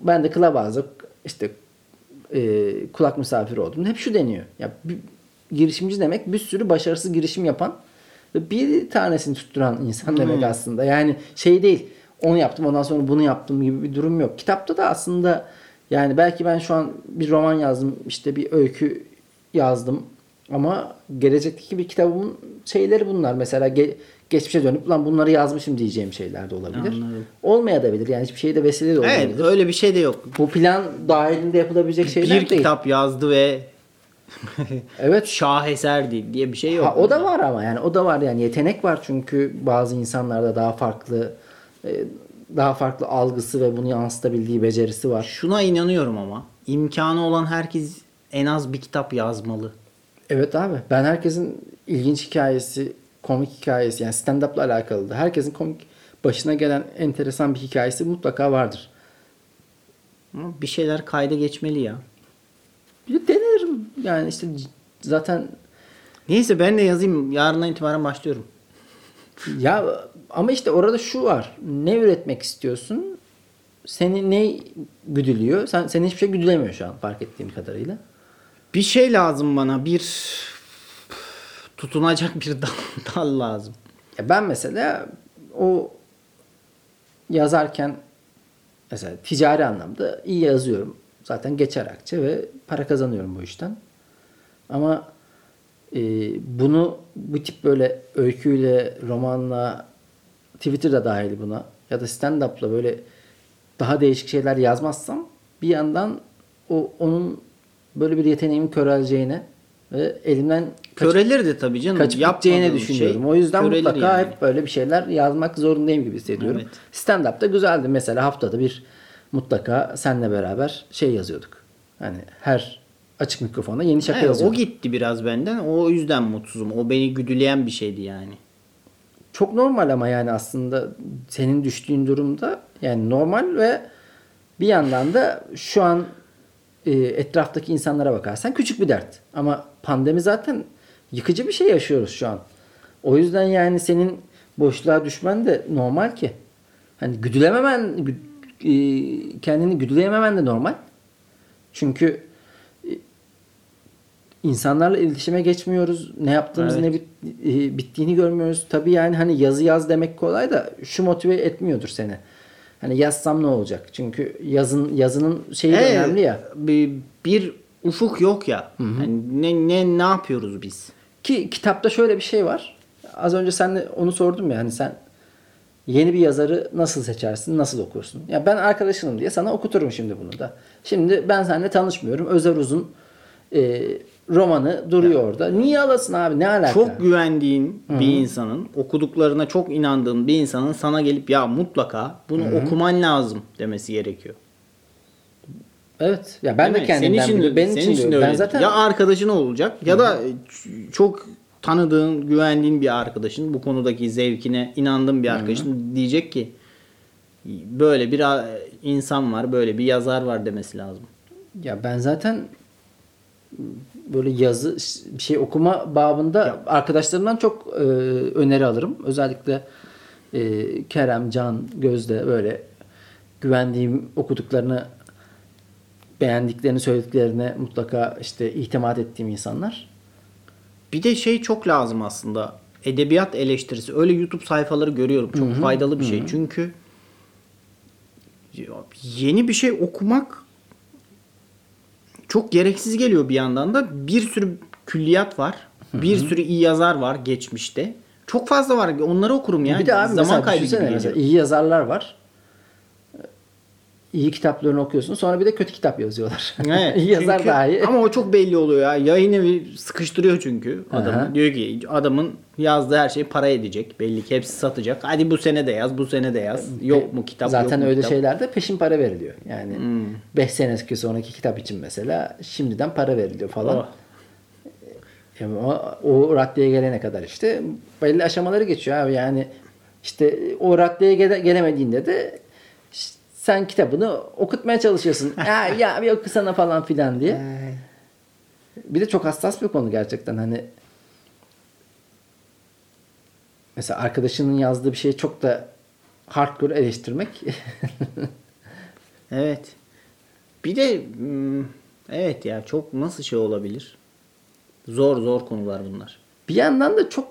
ben de kılavuzluk işte e, kulak misafiri oldum. Hep şu deniyor. Ya bir, girişimci demek bir sürü başarısız girişim yapan ve bir tanesini tutturan insan demek Hmm. aslında. Yani şey değil. Onu yaptım ondan sonra bunu yaptım gibi bir durum yok. Kitapta da aslında yani belki ben şu an bir roman yazdım, işte bir öykü yazdım ama gelecekteki bir kitabımın şeyleri bunlar. Mesela ge- geçmişe dönüp lan bunları yazmışım diyeceğim şeyler de olabilir. Anladım. Olmayabilir. Yani hiçbir şeyde vesile de olmayabilir. Evet öyle bir şey de yok. Bu plan dahilinde yapılabilecek şeyler bir değil. kitap yazdı ve Evet. şaheser değil diye bir şey yok. Ha, o da var ama yani o da var yani yetenek var çünkü bazı insanlarda daha farklı e, daha farklı algısı ve bunu yansıtabildiği becerisi var. Şuna inanıyorum ama imkanı olan herkes en az bir kitap yazmalı. Evet abi ben herkesin ilginç hikayesi, komik hikayesi yani stand-up'la alakalı da herkesin komik başına gelen enteresan bir hikayesi mutlaka vardır. Ama bir şeyler kayda geçmeli ya. Bir de yani işte zaten Neyse ben de yazayım. Yarından itibaren başlıyorum. Ya ama işte orada şu var. Ne üretmek istiyorsun? Seni ne güdülüyor? Sen seni hiçbir şey güdülemiyor şu an fark ettiğim kadarıyla. Bir şey lazım bana. Bir tutunacak bir dal, dal lazım. Ya ben mesela o yazarken mesela ticari anlamda iyi yazıyorum. Zaten geçer akçe ve para kazanıyorum bu işten. Ama e, bunu bu tip böyle öyküyle, romanla, Twitter'da dahil buna ya da stand-up'la böyle daha değişik şeyler yazmazsam bir yandan o onun böyle bir yeteneğimin köreleceğine ve elimden kaçıp, Körelirdi tabii canım. kaçıp gideceğini düşünüyorum. şey o yüzden mutlaka yani. hep böyle bir şeyler yazmak zorundayım gibi hissediyorum. Evet. Stand-up da güzeldi. Mesela haftada bir mutlaka senle beraber şey yazıyorduk. Hani her açık mikrofonda yeni şaka Evet, o yazıyorduk. gitti biraz benden. O yüzden mutsuzum. O beni güdüleyen bir şeydi yani. Çok normal ama yani aslında senin düştüğün durumda yani normal ve bir yandan da şu an e, etraftaki insanlara bakarsan küçük bir dert. Ama pandemi zaten yıkıcı bir şey yaşıyoruz şu an. O yüzden yani senin boşluğa düşmen de normal ki. Hani güdülememen, gü- kendini güdüleyememen de normal. Çünkü e, insanlarla iletişime geçmiyoruz. Ne yaptığımız Evet. ne bit- e, bittiğini görmüyoruz. Tabii yani hani yazı yaz demek kolay da şu motive etmiyordur seni. Hani yazsam ne olacak? Çünkü yazın yazının şeyi Evet, önemli ya. Bir, bir ufuk yok ya. Hani ne, ne ne yapıyoruz biz? Ki kitapta şöyle bir şey var. Az önce sen de onu sordum ya hani sen yeni bir yazarı nasıl seçersin, nasıl okursun? Ya ben arkadaşınım diye sana okuturum şimdi bunu da. Şimdi ben seninle tanışmıyorum. Özer Uzun e, romanı duruyor orada. Niye alasın abi? Ne alaka? Çok güvendiğin bir insanın, okuduklarına çok inandığın bir insanın sana gelip ya mutlaka bunu okuman lazım demesi gerekiyor. Evet. Ya ben Değil de mi? kendimden senin için, biliyorum. Benim senin için, de diyorum. Ben öyle. zaten Ya arkadaşın olacak ya da ç- çok tanıdığın, güvendiğin bir arkadaşın, bu konudaki zevkine inandığın bir arkadaşın diyecek ki böyle bir insan var, böyle bir yazar var demesi lazım. Ya ben zaten böyle yazı bir şey okuma babında arkadaşlarımdan çok e, öneri alırım. Özellikle e, Kerem, Can, Gözde böyle güvendiğim okuduklarını beğendiklerini söylediklerine mutlaka işte itimat ettiğim insanlar. Bir de şey çok lazım aslında. Edebiyat eleştirisi. Öyle YouTube sayfaları görüyorum. Çok faydalı bir şey. Çünkü yeni bir şey okumak çok gereksiz geliyor bir yandan da. Bir sürü külliyat var. Bir sürü iyi yazar var geçmişte. Çok fazla var. Onları okurum yani. bir de abi Zaman mesela kaybı gibi mesela iyi yazarlar var. İyi kitaplarını okuyorsun. Sonra bir de kötü kitap yazıyorlar. Evet, iyi yazar çünkü- daha iyi. Ama o çok belli oluyor ya. Yayın evi sıkıştırıyor çünkü adamı. Aha. Diyor ki adamın yazdığı her şey para edecek. Belli ki hepsi satacak. Hadi bu sene de yaz, bu sene de yaz. Yok mu kitap? Zaten yok mu öyle kitap? Hmm. şeylerde peşin para veriliyor. Yani 5 seneki sonraki kitap için mesela şimdiden para veriliyor falan. Oh. Yani o, o raddeye gelene kadar işte belli aşamaları geçiyor abi. Yani işte o raddeye gele- gelemediğinde de sen kitabını okutmaya çalışıyorsun. ya, ya bir okusana falan filan diye. Bir de çok hassas bir konu gerçekten hani mesela arkadaşının yazdığı bir şeyi çok da hardcore eleştirmek Evet. Bir de hmm, evet ya çok nasıl şey olabilir? Zor zor konular bunlar. bir yandan da çok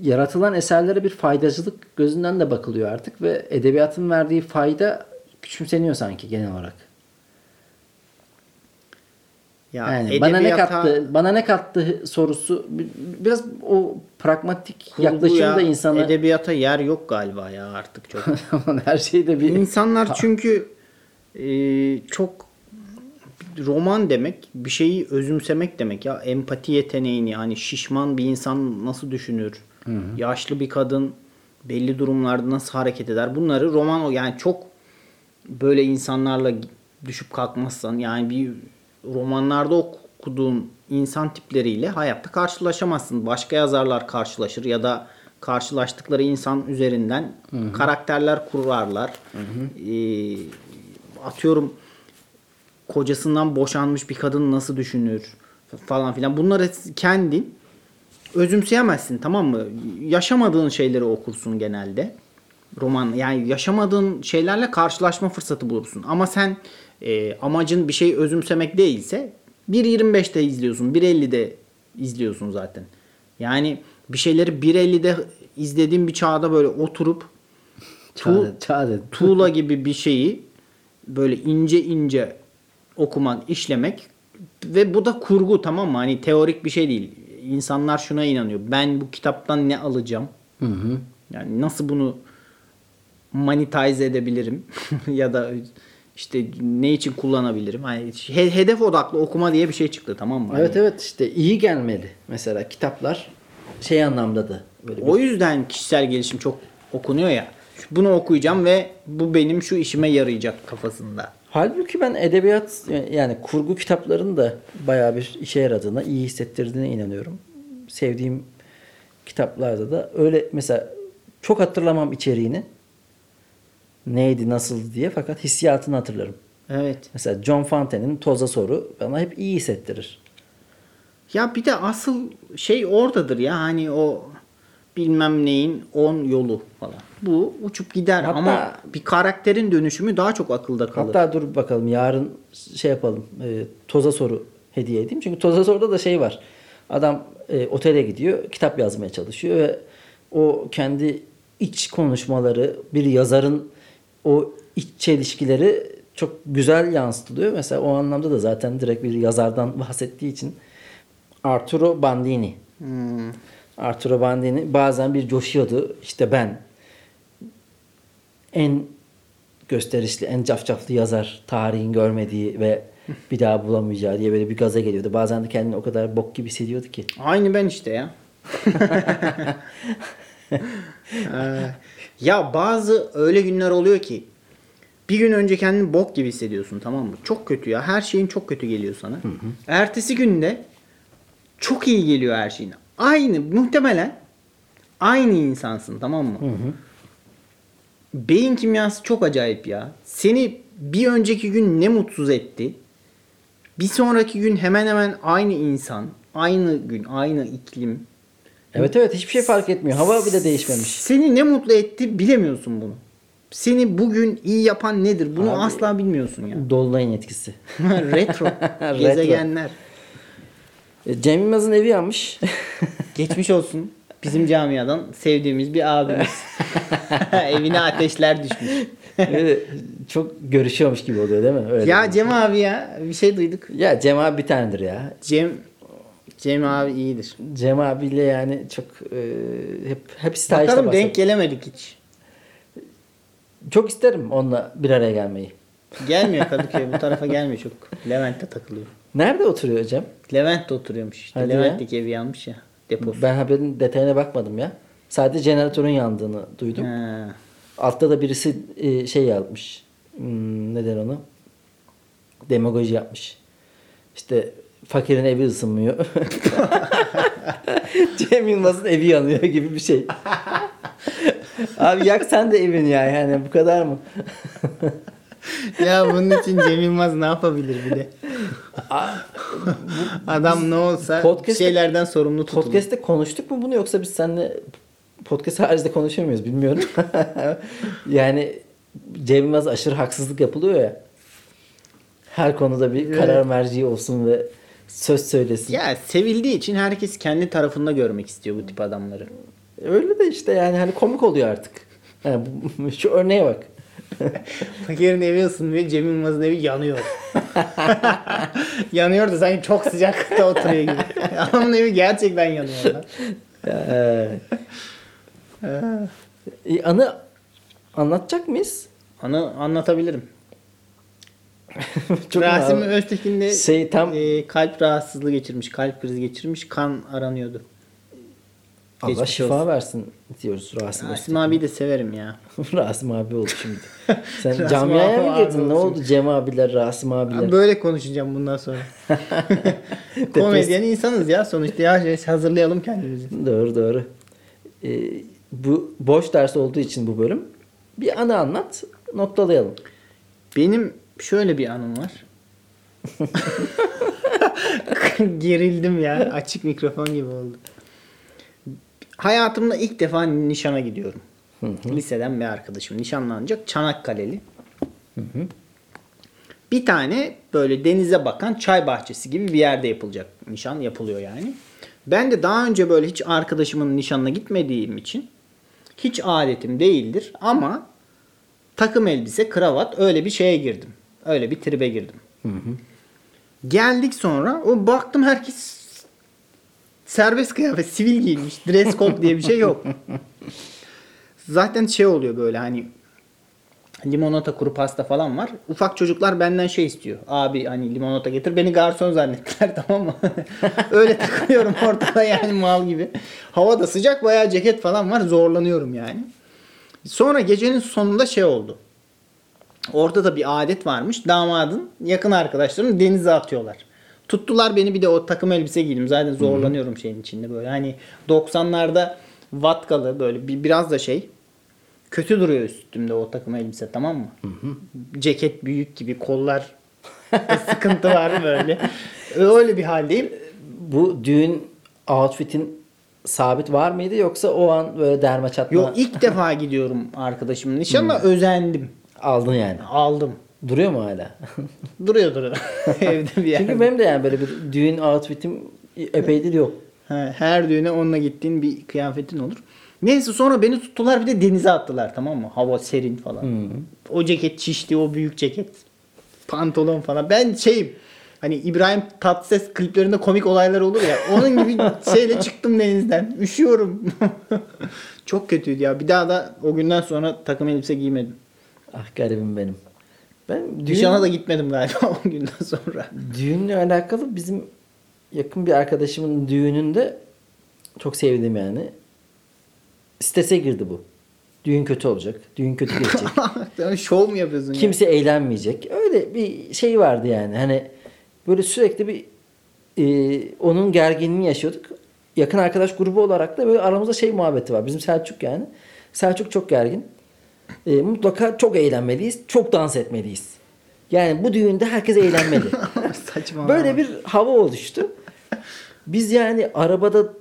yaratılan eserlere bir faydacılık gözünden de bakılıyor artık ve edebiyatın verdiği fayda küçümseniyor sanki genel olarak. Ya Yani bana ne edebiyata- kattı, bana ne kattı sorusu bi- biraz o pragmatik kurgu yaklaşım ya, da insana edebiyata yer yok galiba ya artık çok. her şeyde bir İnsanlar çünkü e, çok roman demek bir şeyi özümsemek demek ya empati yeteneğini hani şişman bir insan nasıl düşünür yaşlı bir kadın belli durumlarda nasıl hareket eder bunları roman o yani çok böyle insanlarla düşüp kalkmazsan yani bir romanlarda okuduğun insan tipleriyle hayatta karşılaşamazsın. Başka yazarlar karşılaşır ya da karşılaştıkları insan üzerinden karakterler kurarlar. Ee, atıyorum kocasından boşanmış bir kadın nasıl düşünür falan filan. Bunları kendin özümseyemezsin tamam mı? Yaşamadığın şeyleri okursun genelde. Roman yani yaşamadığın şeylerle karşılaşma fırsatı bulursun. Ama sen e, amacın bir şey özümsemek değilse 1.25'te izliyorsun, 1.50'de izliyorsun zaten. Yani bir şeyleri 1.50'de izlediğin bir çağda böyle oturup tu- tuğla gibi bir şeyi böyle ince ince okumak, işlemek ve bu da kurgu tamam mı? Hani teorik bir şey değil. İnsanlar şuna inanıyor. Ben bu kitaptan ne alacağım? Hı hı. Yani nasıl bunu monetize edebilirim ya da işte ne için kullanabilirim? Hani he- hedef odaklı okuma diye bir şey çıktı tamam mı? Evet Hani evet işte iyi gelmeli. Mesela kitaplar şey anlamda da böyle bir O yüzden kişisel gelişim çok okunuyor ya. Bunu okuyacağım ve bu benim şu işime yarayacak kafasında. Halbuki ben edebiyat yani kurgu kitaplarının da bayağı bir işe yaradığına, iyi hissettirdiğine inanıyorum. Sevdiğim kitaplarda da öyle mesela çok hatırlamam içeriğini. Neydi, nasıldı diye fakat hissiyatını hatırlarım. Evet. Mesela John Fontaine'in Toza Soru bana hep iyi hissettirir. Ya bir de asıl şey oradadır ya hani o bilmem neyin 10 yolu falan. Bu uçup gider Hatta- ama bir karakterin dönüşümü daha çok akılda kalır. Hatta dur bakalım yarın şey yapalım. e, toza soru hediye edeyim. Çünkü toza soruda da şey var. Adam e, otele gidiyor. Kitap yazmaya çalışıyor ve o kendi iç konuşmaları bir yazarın o iç çelişkileri çok güzel yansıtılıyor. Mesela o anlamda da zaten direkt bir yazardan bahsettiği için Arturo Bandini. Hmm. Arturo Bandini bazen bir coşuyordu. İşte ben en gösterişli, en cafcaflı yazar tarihin görmediği ve bir daha bulamayacağı diye böyle bir gaza geliyordu. Bazen de kendini o kadar bok gibi hissediyordu ki. Aynı ben işte ya. Ee, ya bazı öyle günler oluyor ki bir gün önce kendini bok gibi hissediyorsun tamam mı? Çok kötü ya. Her şeyin çok kötü geliyor sana. Ertesi günde çok iyi geliyor her şeyin. Aynı muhtemelen aynı insansın tamam mı? Beyin kimyası çok acayip ya. Seni bir önceki gün ne mutsuz etti? Bir sonraki gün hemen hemen aynı insan, aynı gün, aynı iklim. Evet evet hiçbir şey fark etmiyor. Hava bile değişmemiş. Seni ne mutlu etti bilemiyorsun bunu. Seni bugün iyi yapan nedir? Bunu Abi- asla bilmiyorsun ya. Dolunay'ın etkisi. Retro. Gezegenler. E, Cem Yılmaz'ın evi yanmış. Geçmiş olsun. Bizim camiadan sevdiğimiz bir abimiz. Evine ateşler düşmüş. Çok görüşüyormuş gibi oluyor değil mi? Öyle ya. Cem abi ya bir şey duyduk. Ya Cem abi bir tanedir ya. Cem Cem abi iyidir. Cem abiyle yani çok e, hep hep stajda Bakalım bahsediyor. denk gelemedik hiç. Çok isterim onunla bir araya gelmeyi. Gelmiyor Kadıköy bu tarafa gelmiyor çok. Levent'te takılıyor. Nerede oturuyor Cem? Levent'te oturuyormuş işte. Hadi ya. Levent'teki evi yanmış ya. Deposu. Ben haberin detayına bakmadım ya. Sadece jeneratörün yandığını duydum. Ha. Altta da birisi e, şey yazmış. Hmm, ne der onu? Demagoji yapmış. İşte fakirin evi ısınmıyor. Cem Yılmaz'ın evi yanıyor gibi bir şey. Abi yak sen de evini ya yani bu kadar mı? ya bunun için Cem Yılmaz ne yapabilir bir de? Adam ne olsa şeylerden sorumlu tutulur. Podcast'te konuştuk mu bunu yoksa biz seninle podcast haricinde konuşuyor muyuz bilmiyorum. yani Cem Yılmaz aşırı haksızlık yapılıyor ya. Her konuda bir karar merci olsun ve söz söylesin. Ya sevildiği için herkes kendi tarafında görmek istiyor bu tip adamları. Öyle de işte yani hani komik oluyor artık. Yani bu- şu örneğe bak. Fakirin evi ısınmıyor, Cem Yılmaz'ın evi yanıyor. yanıyor da sanki çok sıcakta oturuyor gibi. Adamın evi gerçekten yanıyor lan. Ee, anı anlatacak mıyız? Onu anlatabilirim. Çok Rasim. Öztekin de Şey, tam- e, kalp rahatsızlığı geçirmiş, kalp krizi geçirmiş, kan aranıyordu. Allah şifa olsun. versin diyoruz Rasim Rasim abiyi de severim ya. Rasim abi oldu şimdi. Sen camiaya abi mı girdin? Ne oldu Cem abiler, Rasim abiler? Böyle konuşacağım bundan sonra. Komedyen insanız ya sonuçta ya şey, hazırlayalım kendimizi. Doğru doğru. Ee, bu boş ders olduğu için bu bölüm. Bir anı anlat, noktalayalım. Benim şöyle bir anım var. Gerildim ya. Açık mikrofon gibi oldu. Hayatımda ilk defa nişana gidiyorum. Liseden bir arkadaşım nişanlanacak. Çanakkale'li. Bir tane böyle denize bakan çay bahçesi gibi bir yerde yapılacak. Nişan yapılıyor yani. Ben de daha önce böyle hiç arkadaşımın nişanına gitmediğim için hiç adetim değildir ama takım elbise, kravat öyle bir şeye girdim. Öyle bir tribe girdim. Geldik sonra o baktım herkes serbest kıyafet, sivil giyinmiş. Dress code diye bir şey yok. Zaten şey oluyor böyle hani limonata kuru pasta falan var. Ufak çocuklar benden şey istiyor. Abi hani limonata getir. Beni garson zannettiler tamam mı? Öyle takılıyorum ortada yani mal gibi. Hava da sıcak bayağı ceket falan var. Zorlanıyorum yani. Sonra gecenin sonunda şey oldu. Orada da bir adet varmış. Damadın yakın arkadaşlarını denize atıyorlar. Tuttular beni bir de o takım elbise giydim. Zaten zorlanıyorum şeyin içinde böyle. Hani 90'larda vatkalı böyle bir, biraz da şey kötü duruyor üstümde o takım elbise tamam mı? Ceket büyük gibi kollar sıkıntı var böyle. Öyle bir haldeyim. Bu düğün outfit'in sabit var mıydı yoksa o an böyle derme çatma Yok ilk defa gidiyorum arkadaşımın nişanına özendim. aldın yani. Aldım. Duruyor mu hala? Duruyor duruyor. Evde bir yerde. Çünkü benim de yani böyle bir düğün outfit'im epeydir yok. Ha, her düğüne onunla gittiğin bir kıyafetin olur. Neyse sonra beni tuttular bir de denize attılar tamam mı? Hava serin falan. O ceket şişti o büyük ceket. Pantolon falan. Ben şeyim hani İbrahim Tatlıses kliplerinde komik olaylar olur ya. Onun gibi şeyle çıktım denizden. Üşüyorum. Çok kötüydü ya. Bir daha da o günden sonra takım elbise giymedim. Ah garibim benim. Ben düğün, Nişana da gitmedim galiba o günden sonra. düğünle alakalı bizim yakın bir arkadaşımın düğününde çok sevdim yani. Strese girdi bu. Düğün kötü olacak. Düğün kötü geçecek. Sen şov mu yapıyorsun ya? Kimse eğlenmeyecek. Öyle bir şey vardı yani. Hani böyle sürekli bir e, onun gerginliğini yaşıyorduk. Yakın arkadaş grubu olarak da böyle aramızda şey muhabbeti var. Bizim Selçuk yani. Selçuk çok gergin. E, mutlaka çok eğlenmeliyiz. Çok dans etmeliyiz. Yani bu düğünde herkes eğlenmeli. Saçma. Böyle bir hava oluştu. Biz yani arabada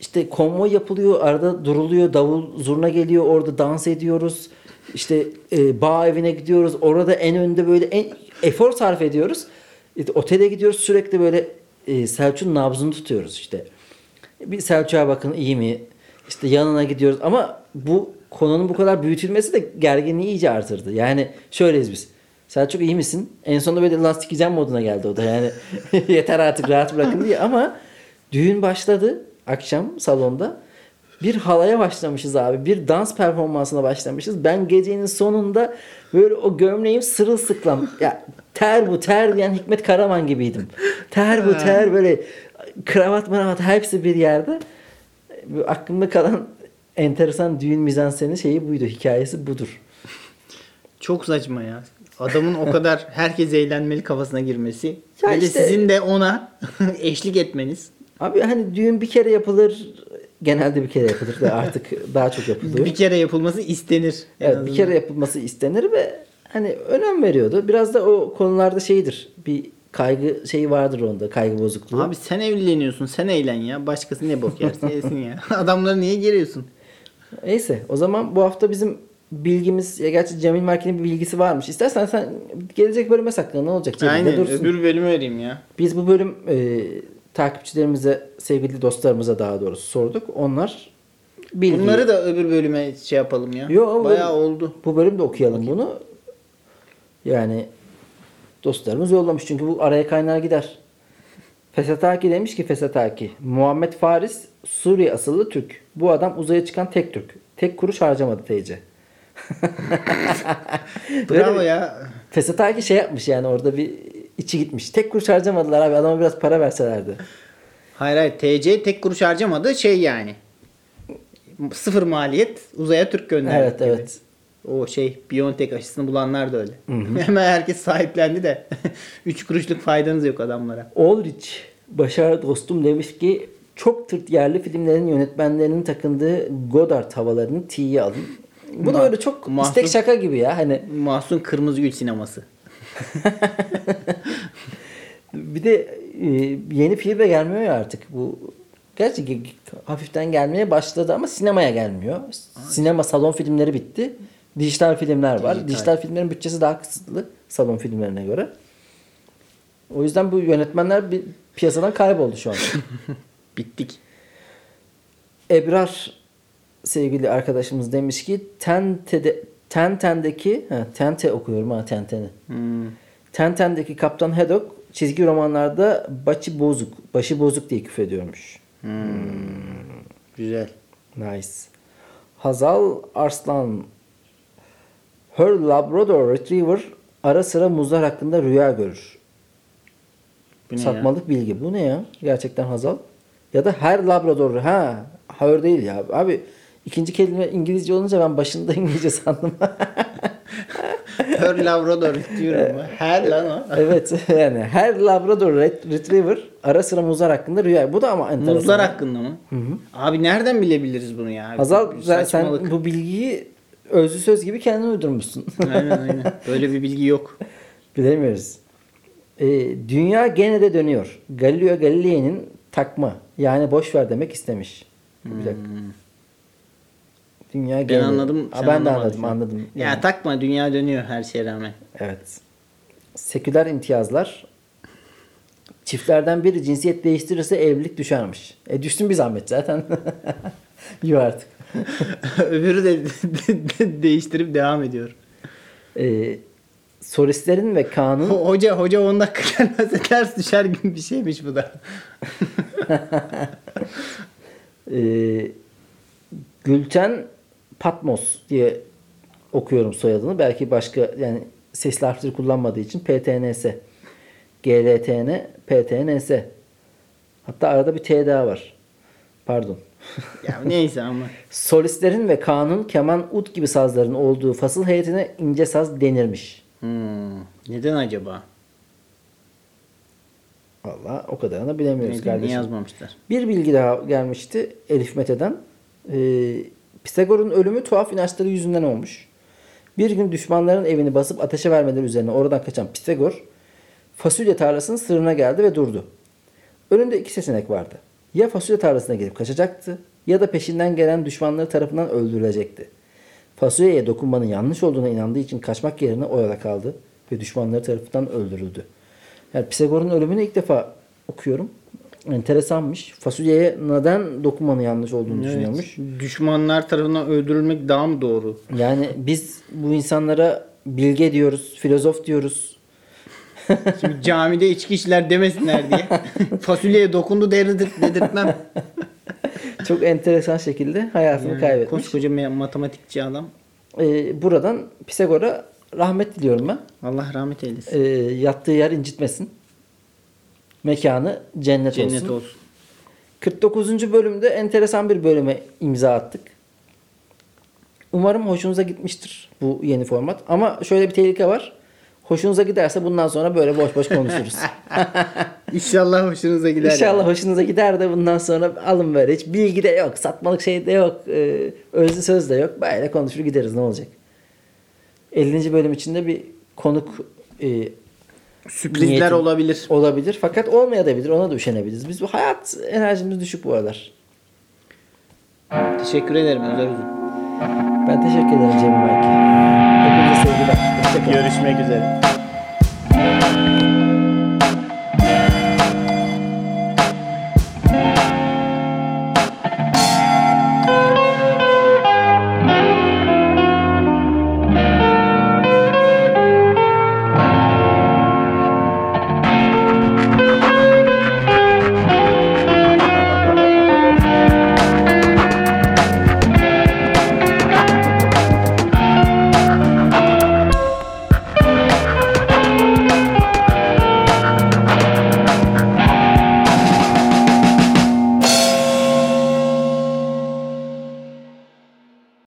işte konvoy yapılıyor, arada duruluyor, davul zurna geliyor, orada dans ediyoruz. İşte e, bağ evine gidiyoruz. Orada en önde böyle en efor sarf ediyoruz. İşte otele gidiyoruz sürekli böyle e, Selçuk'un nabzını tutuyoruz işte. Bir Selçuk'a bakın iyi mi? İşte yanına gidiyoruz ama bu konunun bu kadar büyütülmesi de gerginliği iyice artırdı. Yani şöyleyiz biz. Selçuk iyi misin? En sonunda böyle lastik yiyeceğim moduna geldi o da yani. Yeter artık rahat bırakın diye ama düğün başladı akşam salonda. Bir halaya başlamışız abi. Bir dans performansına başlamışız. Ben gecenin sonunda böyle o gömleğim sırılsıklam. Ya ter bu ter diyen Hikmet Karaman gibiydim. Ter bu ter böyle kravat maravat hepsi bir yerde. Aklımda kalan enteresan düğün mizanseni şeyi buydu. Hikayesi budur. Çok saçma ya. Adamın o kadar herkes eğlenmeli kafasına girmesi. Ya ve de işte- sizin de ona eşlik etmeniz. Abi hani düğün bir kere yapılır. Genelde bir kere yapılır da artık daha çok yapılıyor. Bir kere yapılması istenir. en Evet bir kere yapılması istenir ve hani önem veriyordu. Biraz da o konularda şeydir. Bir kaygı şeyi vardır onda. Kaygı bozukluğu. Abi sen evleniyorsun. Sen eğlen ya. Başkası ne bok yerse yesin ya. Adamları niye geriyorsun? Neyse o zaman bu hafta bizim bilgimiz ya gerçi Cemil Merkin'in bir bilgisi varmış. İstersen sen gelecek bölüme sakla ne olacak Cemil? Aynen. dursun. Öbür bölümü vereyim ya. Biz bu bölüm e, takipçilerimize, sevgili dostlarımıza daha doğrusu sorduk. Onlar bilgi. Bunları da öbür bölüme şey yapalım ya. Yo, Bayağı bu- oldu. Bu bölümde okuyalım bunu. Yani dostlarımız yollamış çünkü bu araya kaynar gider. Fesataki demiş ki Fesataki. Muhammed Faris Suriye asıllı Türk. Bu adam uzaya çıkan tek Türk. Tek kuruş harcamadı TC. Bravo ya. Fesataki şey yapmış yani orada bir içi gitmiş. Tek kuruş harcamadılar abi adama biraz para verselerdi. Hayır hayır. TC tek kuruş harcamadı şey yani. Sıfır maliyet uzaya Türk gönderdi. Evet gibi. evet. O şey Biontech aşısını bulanlar da öyle. Hemen herkes sahiplendi de 3 kuruşluk faydanız yok adamlara. Ulrich Başar dostum demiş ki çok tırt yerli filmlerin yönetmenlerinin takındığı Godard havalarını T'ye alın. Bu da Ma- öyle çok Mahsun- istek şaka gibi ya. Hani Mahsun Kırmızıgül sineması. bir de e, yeni film de gelmiyor ya artık. Bu gerçi ge- hafiften gelmeye başladı ama sinemaya gelmiyor. Sinema salon filmleri bitti. Dijital filmler var. Dijital. Dijital filmlerin bütçesi daha kısıtlı salon filmlerine göre. O yüzden bu yönetmenler bir piyasadan kayboldu şu an. Bittik. Ebrar sevgili arkadaşımız demiş ki Tente'de Tenten'deki ha, Tente okuyorum ha Tenten'i. Hmm. Tenten'deki Kaptan Haddock çizgi romanlarda başı bozuk, başı bozuk diye küfür ediyormuş. Güzel. Nice. Hazal Arslan Her Labrador Retriever ara sıra muzlar hakkında rüya görür. Bu ne ya? Satmalık bilgi. Bu ne ya? Gerçekten Hazal. Ya da her Labrador. Ha, her değil ya. Abi ikinci kelime İngilizce olunca ben başında İngilizce sandım. Her Labrador diyorum. Her lan o. evet yani her Labrador Ret- Retriever ara sıra muzlar hakkında rüya. Bu da ama enteresan. Muzlar hakkında mı? Abi nereden bilebiliriz bunu ya? Hazal sen, sen bu bilgiyi özlü söz gibi kendin uydurmuşsun. aynen aynen. Böyle bir bilgi yok. Bilemiyoruz. Ee, dünya gene de dönüyor. Galileo Galilei'nin takma yani boş ver demek istemiş. Bir dakika. Dünya Ben de- anladım. Ha, sen ben de anladım an. anladım. Ya Yani, takma dünya dönüyor her şeye rağmen. evet. Seküler imtiyazlar çiftlerden biri cinsiyet değiştirirse evlilik düşermiş. E düşsün bir zahmet zaten. Yok artık. Öbürü de, de- değiştirip devam ediyor. Ee, solistlerin ve kanun Ho- Hoca hoca 10 dakika gelmezse ters düşer gibi bir şeymiş bu da. Ee, Gülten Patmos diye okuyorum soyadını. Belki başka yani sesli harfleri kullanmadığı için PTNS. GLTN, PTNS. Hatta arada bir T daha var. Pardon. Ya neyse ama. Solistlerin ve kanun, keman, ut gibi sazların olduğu fasıl heyetine ince saz denirmiş. Hmm, neden acaba? Valla o kadarını bilemiyoruz Neden, niye kardeşim. yazmamışlar? Bir bilgi daha gelmişti Elif Mete'den. Ee, Pisagor'un ölümü tuhaf inançları yüzünden olmuş. Bir gün düşmanların evini basıp ateşe vermeleri üzerine oradan kaçan Pisagor fasulye tarlasının sırrına geldi ve durdu. Önünde iki seçenek vardı. Ya fasulye tarlasına girip kaçacaktı ya da peşinden gelen düşmanları tarafından öldürülecekti. Fasulyeye dokunmanın yanlış olduğuna inandığı için kaçmak yerine orada kaldı ve düşmanları tarafından öldürüldü. Yani Pisagor'un ölümünü ilk defa okuyorum. Enteresanmış. Fasulyeye neden dokunmanın yanlış olduğunu düşünüyormuş. Düşmanlar tarafından öldürülmek daha mı doğru? Yani biz bu insanlara bilge diyoruz, filozof diyoruz. Şimdi camide içki içtiler demesinler diye. Fasulyeye dokundu dedirtmem. Çok enteresan şekilde hayatını Yani kaybetmiş. koskoca matematikçi adam. Ee, buradan Pisagor'a rahmet diliyorum ben. Allah rahmet eylesin. Ee, yattığı yer incitmesin. Mekanı cennet, Cennet olsun. olsun. 49. bölümde enteresan bir bölüme imza attık. Umarım hoşunuza gitmiştir bu yeni format. Ama şöyle bir tehlike var. Hoşunuza giderse bundan sonra böyle boş boş konuşuruz. İnşallah hoşunuza gider. İnşallah yani. hoşunuza gider de bundan sonra alın böyle. Hiç bilgi de yok. Satmalık şey de yok. e, özlü söz de yok. Böyle konuşur gideriz ne olacak. 50. bölüm içinde bir konuk e, Sürprizler niyetim olabilir. olabilir. Fakat olmayabilir. Ona da üşenebiliriz. Biz bu hayat enerjimiz düşük bu aralar. Teşekkür ederim Özer Uzun. Ben teşekkür ederim Cemil Belki. Hepinize sevgiler. Görüşmek üzere.